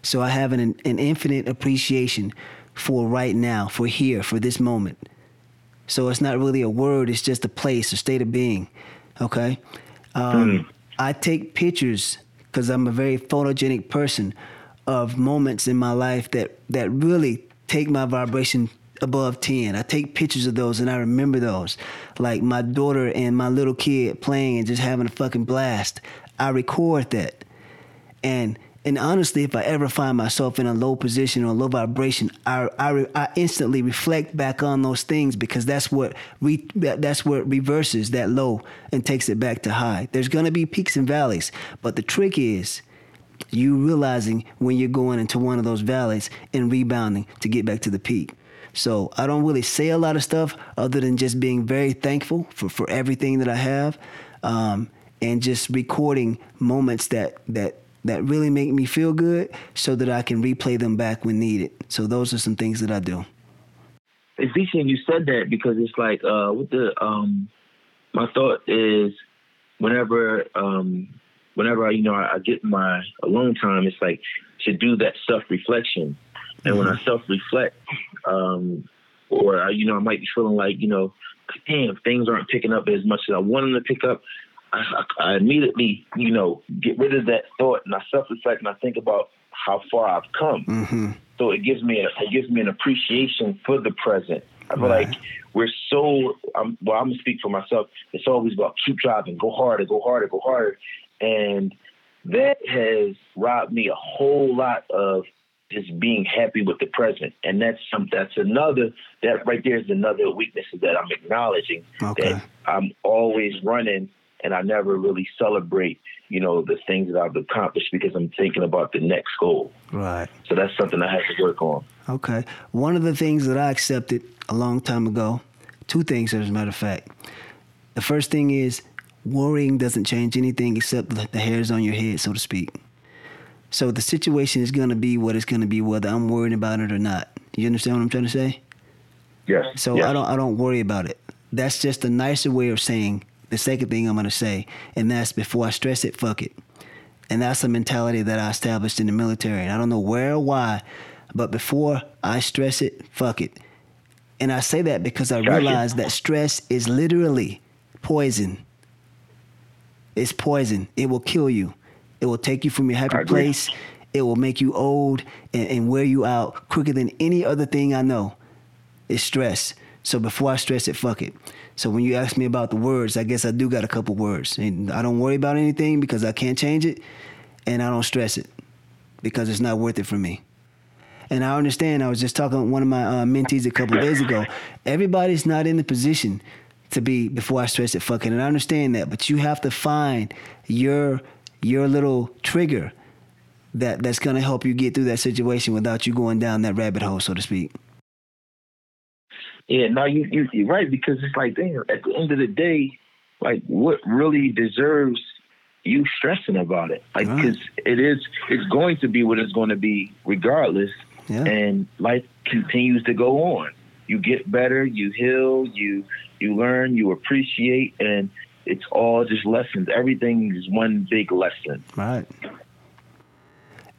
So I have an, an infinite appreciation for right now, for here, for this moment. So it's not really a word, it's just a place, a state of being. Okay. Um, mm. I take pictures because I'm a very photogenic person of moments in my life that that really take my vibration above 10. I take pictures of those and I remember those. Like my daughter and my little kid playing and just having a fucking blast. I record that. And and honestly, if I ever find myself in a low position or low vibration, I, I, I instantly reflect back on those things because that's what re, that's what reverses that low and takes it back to high. There's gonna be peaks and valleys, but the trick is you realizing when you're going into one of those valleys and rebounding to get back to the peak. So I don't really say a lot of stuff other than just being very thankful for, for everything that I have, um, and just recording moments that that that really make me feel good so that I can replay them back when needed. So those are some things that I do. It's decent you said that because it's like uh, with the um, my thought is whenever um, whenever I, you know I, I get my alone time, it's like to do that self reflection. And mm-hmm. when I mm-hmm. self reflect, um, or you know I might be feeling like you know, damn, things aren't picking up as much as I want them to pick up. I, I immediately, you know, get rid of that thought and I self reflect and I think about how far I've come. Mm-hmm. So it gives me a, it gives me an appreciation for the present. I feel right. like we're so. I'm, well, I'm gonna speak for myself. It's always about keep driving, go harder, go harder, go harder, and that has robbed me a whole lot of just being happy with the present. And that's some. That's another. That right there is another weakness that I'm acknowledging. Okay. That I'm always running and I never really celebrate, you know, the things that I've accomplished because I'm thinking about the next goal. Right. So that's something I have to work on. Okay. One of the things that I accepted a long time ago, two things as a matter of fact. The first thing is worrying doesn't change anything except the hairs on your head, so to speak. So the situation is going to be what it's going to be, whether I'm worried about it or not. You understand what I'm trying to say? Yes. So yes. I don't I don't worry about it. That's just a nicer way of saying the second thing I'm going to say, and that's before I stress it, fuck it. And that's a mentality that I established in the military. And I don't know where or why, but before I stress it, fuck it. And I say that because I realize that stress is literally poison. It's poison. It will kill you. It will take you from your happy place. It will make you old and, and wear you out quicker than any other thing I know. It's stress. So before I stress it, fuck it. So when you ask me about the words, I guess I do got a couple words. And I don't worry about anything because I can't change it. And I don't stress it because it's not worth it for me. And I understand, I was just talking with one of my uh, mentees a couple days ago. Everybody's not in the position to be, before I stress it, fucking. And I understand that. But you have to find your your little trigger that, that's to help you get through that situation without you going down that rabbit hole, so to speak. Yeah, no, you, you you're right because it's like, damn. At the end of the day, like what really deserves you stressing about it. Like, because right. it is, it's going to be what it's going to be regardless. Yeah. And life continues to go on. You get better, you heal, you you learn, you appreciate, and it's all just lessons. Everything is one big lesson. Right.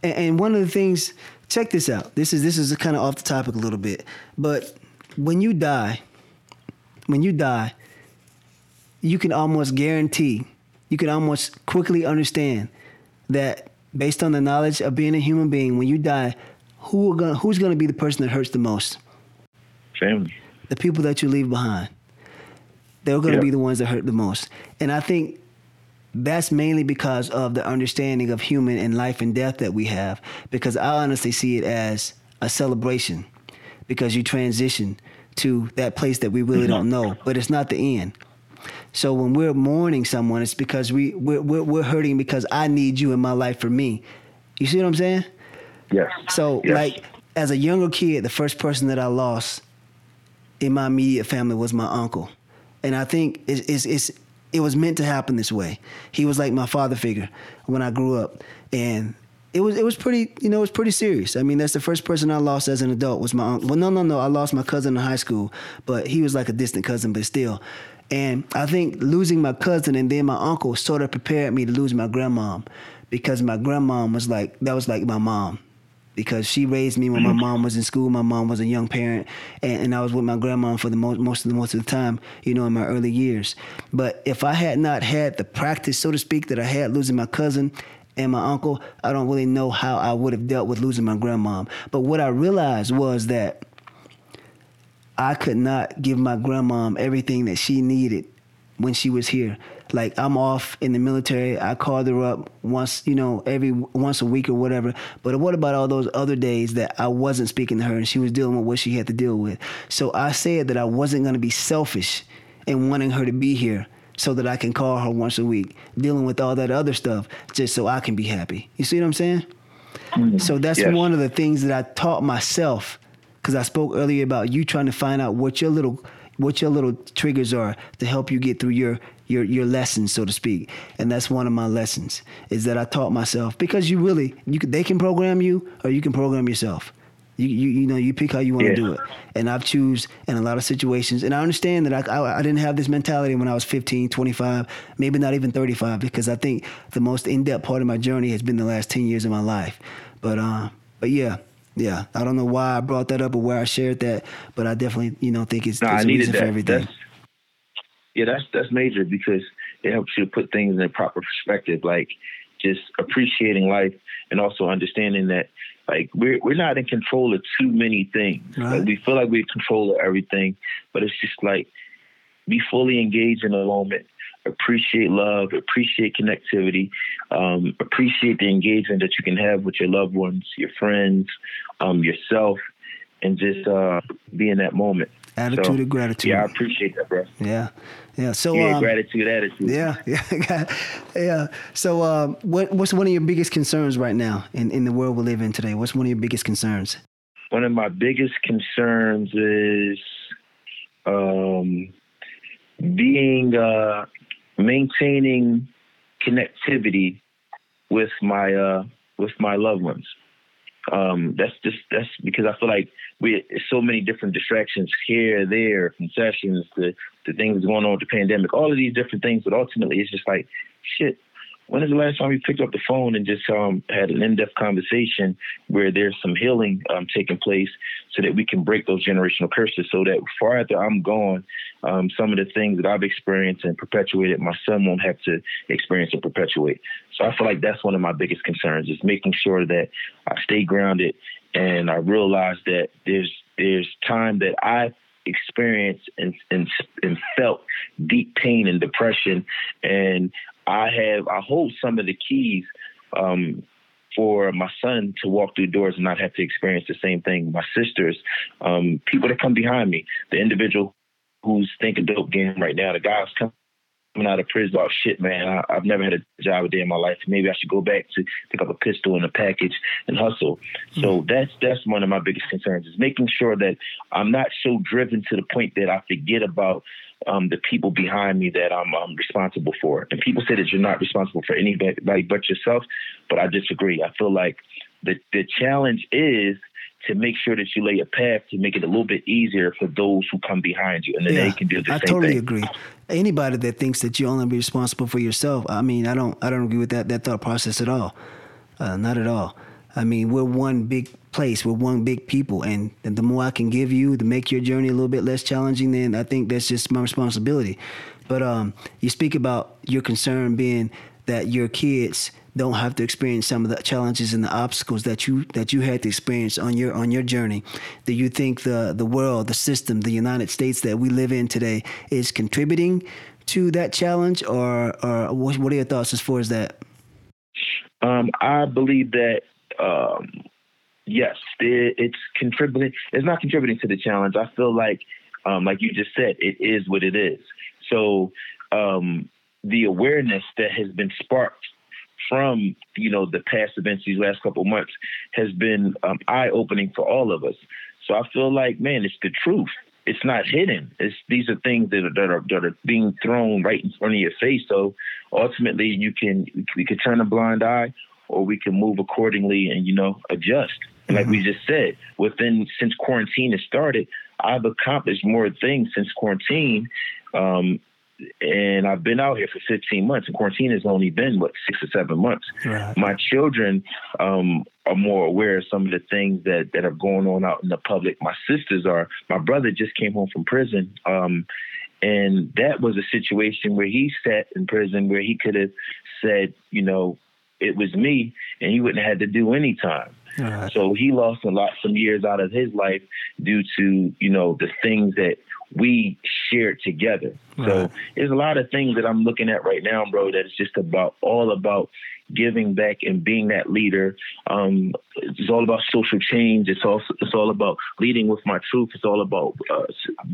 And, and one of the things, check this out. This is this is kind of off the topic a little bit, but when you die, when you die, you can almost guarantee you can almost quickly understand that based on the knowledge of being a human being, when you die, who gonna, who's going to be the person that hurts the most? Family. The people that you leave behind. They're going to be the ones that hurt the most. And I think that's mainly because of the understanding of human and life and death that we have. Because I honestly see it as a celebration because you transition to that place that we really mm-hmm. don't know, but it's not the end. So when we're mourning someone, it's because we we're, we're, we're hurting because I need you in my life for me. You see what I'm saying? Yes. So yes. like as a younger kid, the first person that I lost in my immediate family was my uncle, and I think it's it's, it's it was meant to happen this way. He was like my father figure when I grew up, and it was it was pretty you know it was pretty serious. I mean that's the first person I lost as an adult was my uncle. Well no no no I lost my cousin in high school, but he was like a distant cousin, but still. And I think losing my cousin and then my uncle sort of prepared me to lose my grandmom because my grandmom was like, that was like my mom. Because she raised me when my mm-hmm. mom was in school. My mom was a young parent, and, and I was with my grandmom for the most most of the most of the time, you know, in my early years. But if I had not had the practice, so to speak, that I had losing my cousin and my uncle, I don't really know how I would have dealt with losing my grandmom. But what I realized was that I could not give my grandmom everything that she needed when she was here. Like I'm off in the military, I called her up once, you know, every once a week or whatever. But what about all those other days that I wasn't speaking to her and she was dealing with what she had to deal with? So I said that I wasn't going to be selfish in wanting her to be here so that I can call her once a week, dealing with all that other stuff just so I can be happy. You see what I'm saying? Mm-hmm. So that's yes. one of the things that I taught myself because I spoke earlier about you trying to find out what your little what your little triggers are to help you get through your your your lessons, so to speak. And that's one of my lessons is that I taught myself because you really you can, they can program you or you can program yourself. You you, you know you pick how you want to yeah. do it. And I've choose in a lot of situations. And I understand that I, I I didn't have this mentality when I was 15, 25, maybe not even 35 because I think the most in-depth part of my journey has been the last 10 years of my life. But uh but yeah, yeah, I don't know why I brought that up or where I shared that, but I definitely, you know, think it's, no, I needed that. everything. That's, yeah, that's that's major because it helps you put things in a proper perspective, like just appreciating life and also understanding that like we're we're not in control of too many things. Right. Like we feel like we're in control of everything, but it's just like be fully engaged in the moment appreciate love, appreciate connectivity, um, appreciate the engagement that you can have with your loved ones, your friends, um, yourself, and just uh, be in that moment. Attitude so, of gratitude. Yeah, I appreciate that, bro. Yeah, yeah. So yeah, um, gratitude, attitude. Yeah, yeah, yeah. So, um, what what's one of your biggest concerns right now in in the world we live in today? What's one of your biggest concerns? One of my biggest concerns is um, being uh, maintaining connectivity with my uh, with my loved ones. Um, that's just that's because I feel like we so many different distractions here, there, concessions, the the things going on with the pandemic, all of these different things. But ultimately, it's just like shit when is the last time you picked up the phone and just um, had an in-depth conversation where there's some healing um, taking place so that we can break those generational curses so that far after I'm gone, um, some of the things that I've experienced and perpetuated, my son won't have to experience and perpetuate. So I feel like that's one of my biggest concerns is making sure that I stay grounded and I realize that there's there's time that I experienced and, and, and felt deep pain and depression and I have I hold some of the keys um, for my son to walk through doors and not have to experience the same thing. My sisters, um, people that come behind me, the individual who's thinking dope game right now, the guys come coming out of prison, oh shit, man, I, have never had a job a day in my life. Maybe I should go back to pick up a pistol and a package and hustle. Mm-hmm. So that's that's one of my biggest concerns is making sure that I'm not so driven to the point that I forget about um, the people behind me that I'm, I'm, responsible for. And people say that you're not responsible for anybody but yourself, but I disagree. I feel like the the challenge is to make sure that you lay a path to make it a little bit easier for those who come behind you, and then yeah, they can do the I same totally thing. agree. Anybody that thinks that you only be responsible for yourself, I mean, I don't, I don't agree with that that thought process at all. Uh, not at all. I mean, we're one big place, we're one big people, and, and the more I can give you to make your journey a little bit less challenging, then I think that's just my responsibility. But um, you speak about your concern being that your kids don't have to experience some of the challenges and the obstacles that you that you had to experience on your on your journey. Do you think the the world, the system, the United States that we live in today is contributing to that challenge, or or what are your thoughts as far as that? Um, I believe that um, yes, it's contributing. It's not contributing to the challenge. I feel like, um, like you just said, it is what it is. So um, the awareness that has been sparked from you know the past events these last couple months has been um, eye opening for all of us. So I feel like, man, it's the truth. It's not hidden. It's these are things that are, that are that are being thrown right in front of your face. So ultimately, you can we could turn a blind eye, or we can move accordingly and you know adjust. Like mm-hmm. we just said, within since quarantine has started, I've accomplished more things since quarantine um, and I've been out here for 15 months, and quarantine has only been what six or seven months. Right. My children um, are more aware of some of the things that that are going on out in the public. My sisters are. My brother just came home from prison, um, and that was a situation where he sat in prison where he could have said, you know, it was me, and he wouldn't have had to do any time. Right. So he lost a lot, some years out of his life due to you know the things that we shared together. Right. So there's a lot of things that I'm looking at right now, bro. That's just about all about giving back and being that leader. Um, it's all about social change. It's also it's all about leading with my truth. It's all about uh,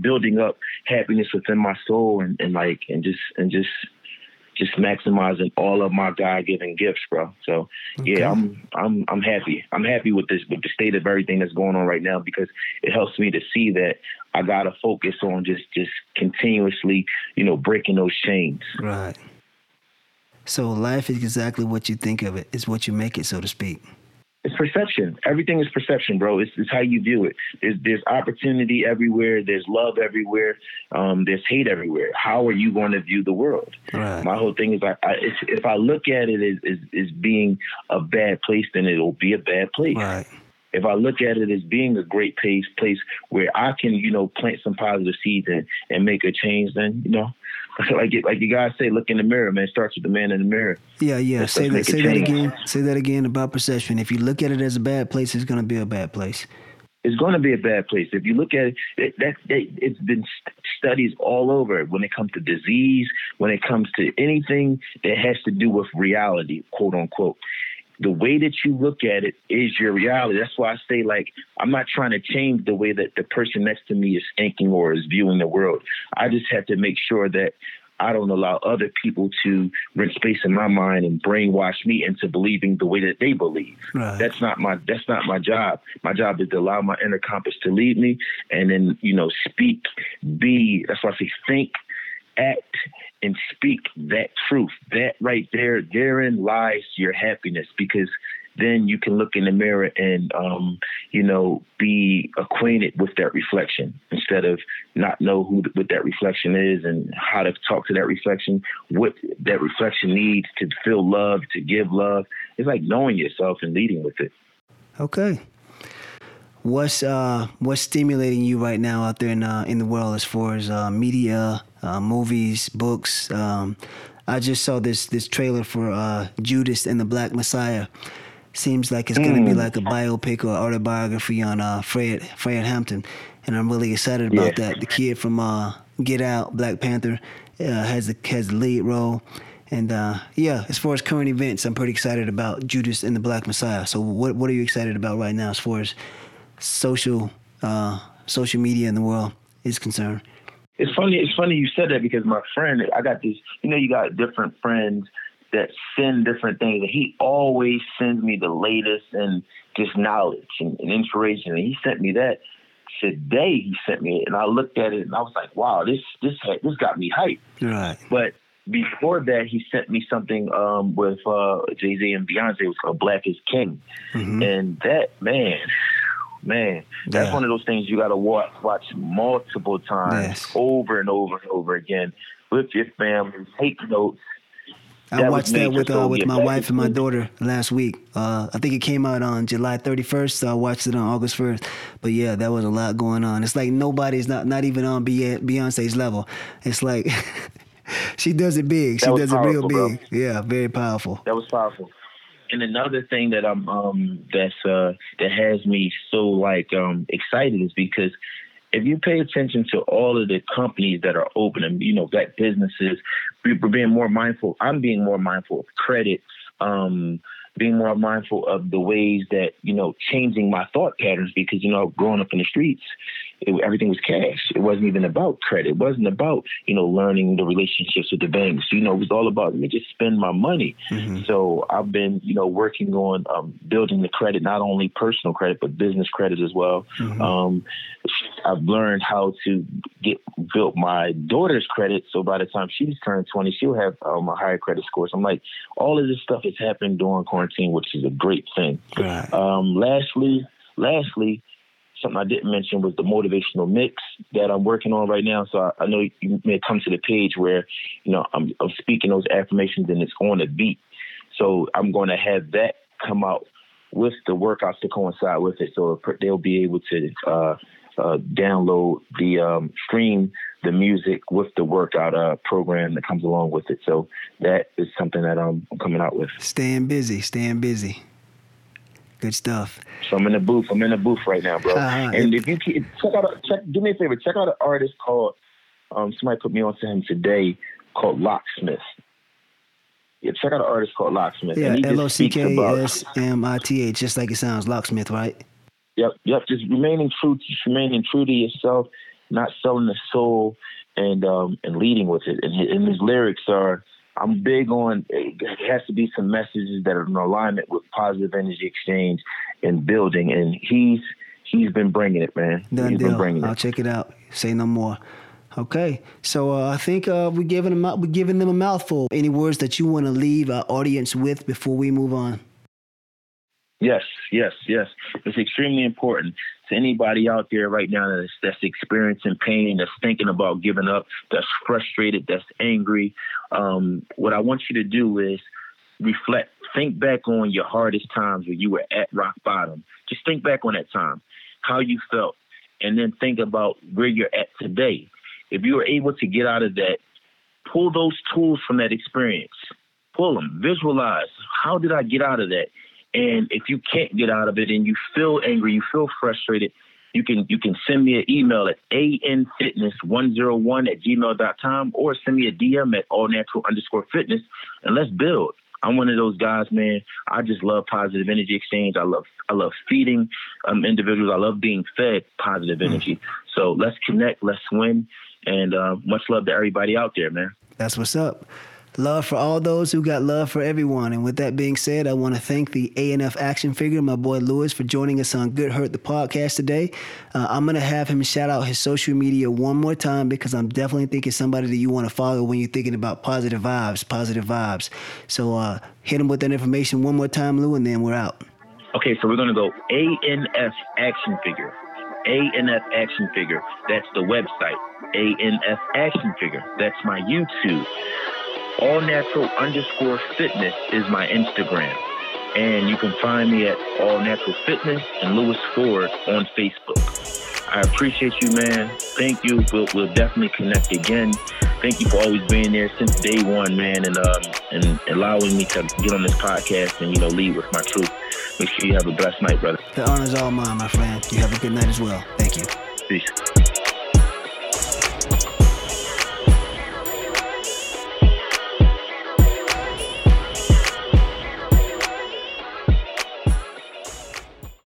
building up happiness within my soul and, and like and just and just just maximizing all of my God given gifts, bro. So okay. yeah, I'm I'm I'm happy. I'm happy with this with the state of everything that's going on right now because it helps me to see that I gotta focus on just just continuously, you know, breaking those chains. Right. So life is exactly what you think of it. It's what you make it, so to speak. It's perception. Everything is perception, bro. It's, it's how you view it. There's, there's opportunity everywhere. There's love everywhere. Um, there's hate everywhere. How are you going to view the world? Right. My whole thing is, I, I, if I look at it as, as, as being a bad place, then it'll be a bad place. Right if I look at it as being a great place, place where I can, you know, plant some positive seeds and, and make a change, then you know, like it, like you guys say, look in the mirror, man. It starts with the man in the mirror. Yeah, yeah. Let's, say that. Say that again. Say that again about perception. If you look at it as a bad place, it's going to be a bad place. It's going to be a bad place. If you look at it, it that, that it's been studies all over when it comes to disease, when it comes to anything that has to do with reality, quote unquote the way that you look at it is your reality. That's why I say, like, I'm not trying to change the way that the person next to me is thinking or is viewing the world. I just have to make sure that I don't allow other people to rent space in my mind and brainwash me into believing the way that they believe. Right. That's not my that's not my job. My job is to allow my inner compass to lead me and then, you know, speak, be that's why I say think, act, and speak that truth. That right there, therein lies your happiness because then you can look in the mirror and um, you know be acquainted with that reflection instead of not know who what that reflection is and how to talk to that reflection what that reflection needs to feel love to give love. It's like knowing yourself and leading with it. Okay. What's uh what's stimulating you right now out there in uh, in the world as far as uh, media uh, movies, books. Um, I just saw this this trailer for uh, Judas and the Black Messiah. Seems like it's mm. gonna be mm. like a biopic or autobiography on uh, Fred Fred Hampton, and I'm really excited about yeah. that. The kid from uh, Get Out, Black Panther, uh, has the has the lead role. And uh, yeah, as far as current events, I'm pretty excited about Judas and the Black Messiah. So, what what are you excited about right now as far as social uh, social media in the world is concerned? It's funny. It's funny you said that because my friend, I got this. You know, you got different friends that send different things, and he always sends me the latest and just knowledge and, and inspiration. And he sent me that today. He sent me it, and I looked at it, and I was like, "Wow, this this this got me hyped." Right. But before that, he sent me something um, with uh, Jay Z and Beyonce. It was called Black is King, mm-hmm. and that man, man, that's yeah. one of those things you got to watch watch multiple times, yes. over and over and over again with your family. Take notes. I that watched that with uh, with my wife and my daughter last week. Uh, I think it came out on July 31st. So I watched it on August 1st. But yeah, that was a lot going on. It's like nobody's not not even on Beyonce's level. It's like she does it big. She does powerful, it real big. Bro. Yeah, very powerful. That was powerful. And another thing that I'm um that's uh that has me so like um excited is because if you pay attention to all of the companies that are open and you know black businesses, we're being more mindful. I'm being more mindful of credit, um, being more mindful of the ways that you know changing my thought patterns because you know growing up in the streets it, everything was cash it wasn't even about credit it wasn't about you know learning the relationships with the banks you know it was all about let me just spend my money mm-hmm. so i've been you know working on um, building the credit not only personal credit but business credit as well mm-hmm. um, i've learned how to get built my daughter's credit so by the time she's turned 20 she'll have um, a higher credit score so i'm like all of this stuff has happened during quarantine quarantine, which is a great thing. Right. Um, lastly, lastly, something I didn't mention was the motivational mix that I'm working on right now. So I, I know you may come to the page where, you know, I'm, I'm speaking those affirmations and it's on a beat. So I'm going to have that come out with the workouts to coincide with it. So they'll be able to uh, uh, download the um, stream the music with the workout uh, program that comes along with it. So that is something that I'm coming out with. Staying busy, staying busy. Good stuff. So I'm in the booth. I'm in the booth right now, bro. Uh-huh. And if you check out, a, check, do me a favor, check out an artist called. Um, somebody put me on to him today called Locksmith. Yeah, check out an artist called Locksmith. Yeah, L O C K S M I T H, just like it sounds, Locksmith, right? Yep, yep. Just remaining true, just remaining true to yourself not selling the soul and um, and leading with it. And, and his lyrics are. I'm big on. It has to be some messages that are in alignment with positive energy exchange and building. And he's he's been bringing it, man. Done he's deal. been bringing it. I'll check it out. Say no more. Okay, so uh, I think uh, we're giving them we're giving them a mouthful. Any words that you want to leave our audience with before we move on? Yes, yes, yes. It's extremely important to anybody out there right now that's, that's experiencing pain, that's thinking about giving up, that's frustrated, that's angry. Um, what I want you to do is reflect, think back on your hardest times where you were at rock bottom. Just think back on that time, how you felt, and then think about where you're at today. If you were able to get out of that, pull those tools from that experience, pull them, visualize. How did I get out of that? And if you can't get out of it and you feel angry, you feel frustrated, you can you can send me an email at anfitness101 at gmail.com or send me a DM at all natural underscore fitness and let's build. I'm one of those guys, man. I just love positive energy exchange. I love I love feeding um, individuals. I love being fed positive mm. energy. Mm. So let's connect, let's win, and uh, much love to everybody out there, man. That's what's up. Love for all those who got love for everyone. And with that being said, I want to thank the ANF action figure, my boy Lewis, for joining us on Good Hurt, the podcast today. Uh, I'm going to have him shout out his social media one more time because I'm definitely thinking somebody that you want to follow when you're thinking about positive vibes, positive vibes. So uh, hit him with that information one more time, Lou, and then we're out. Okay, so we're going to go ANF action figure. ANF action figure. That's the website. ANF action figure. That's my YouTube. All Natural underscore fitness is my Instagram. And you can find me at All Natural Fitness and Lewis Ford on Facebook. I appreciate you, man. Thank you. We'll, we'll definitely connect again. Thank you for always being there since day one, man, and um, and allowing me to get on this podcast and you know lead with my truth. Make sure you have a blessed night, brother. The honor's all mine, my friend. You have a good night as well. Thank you. Peace.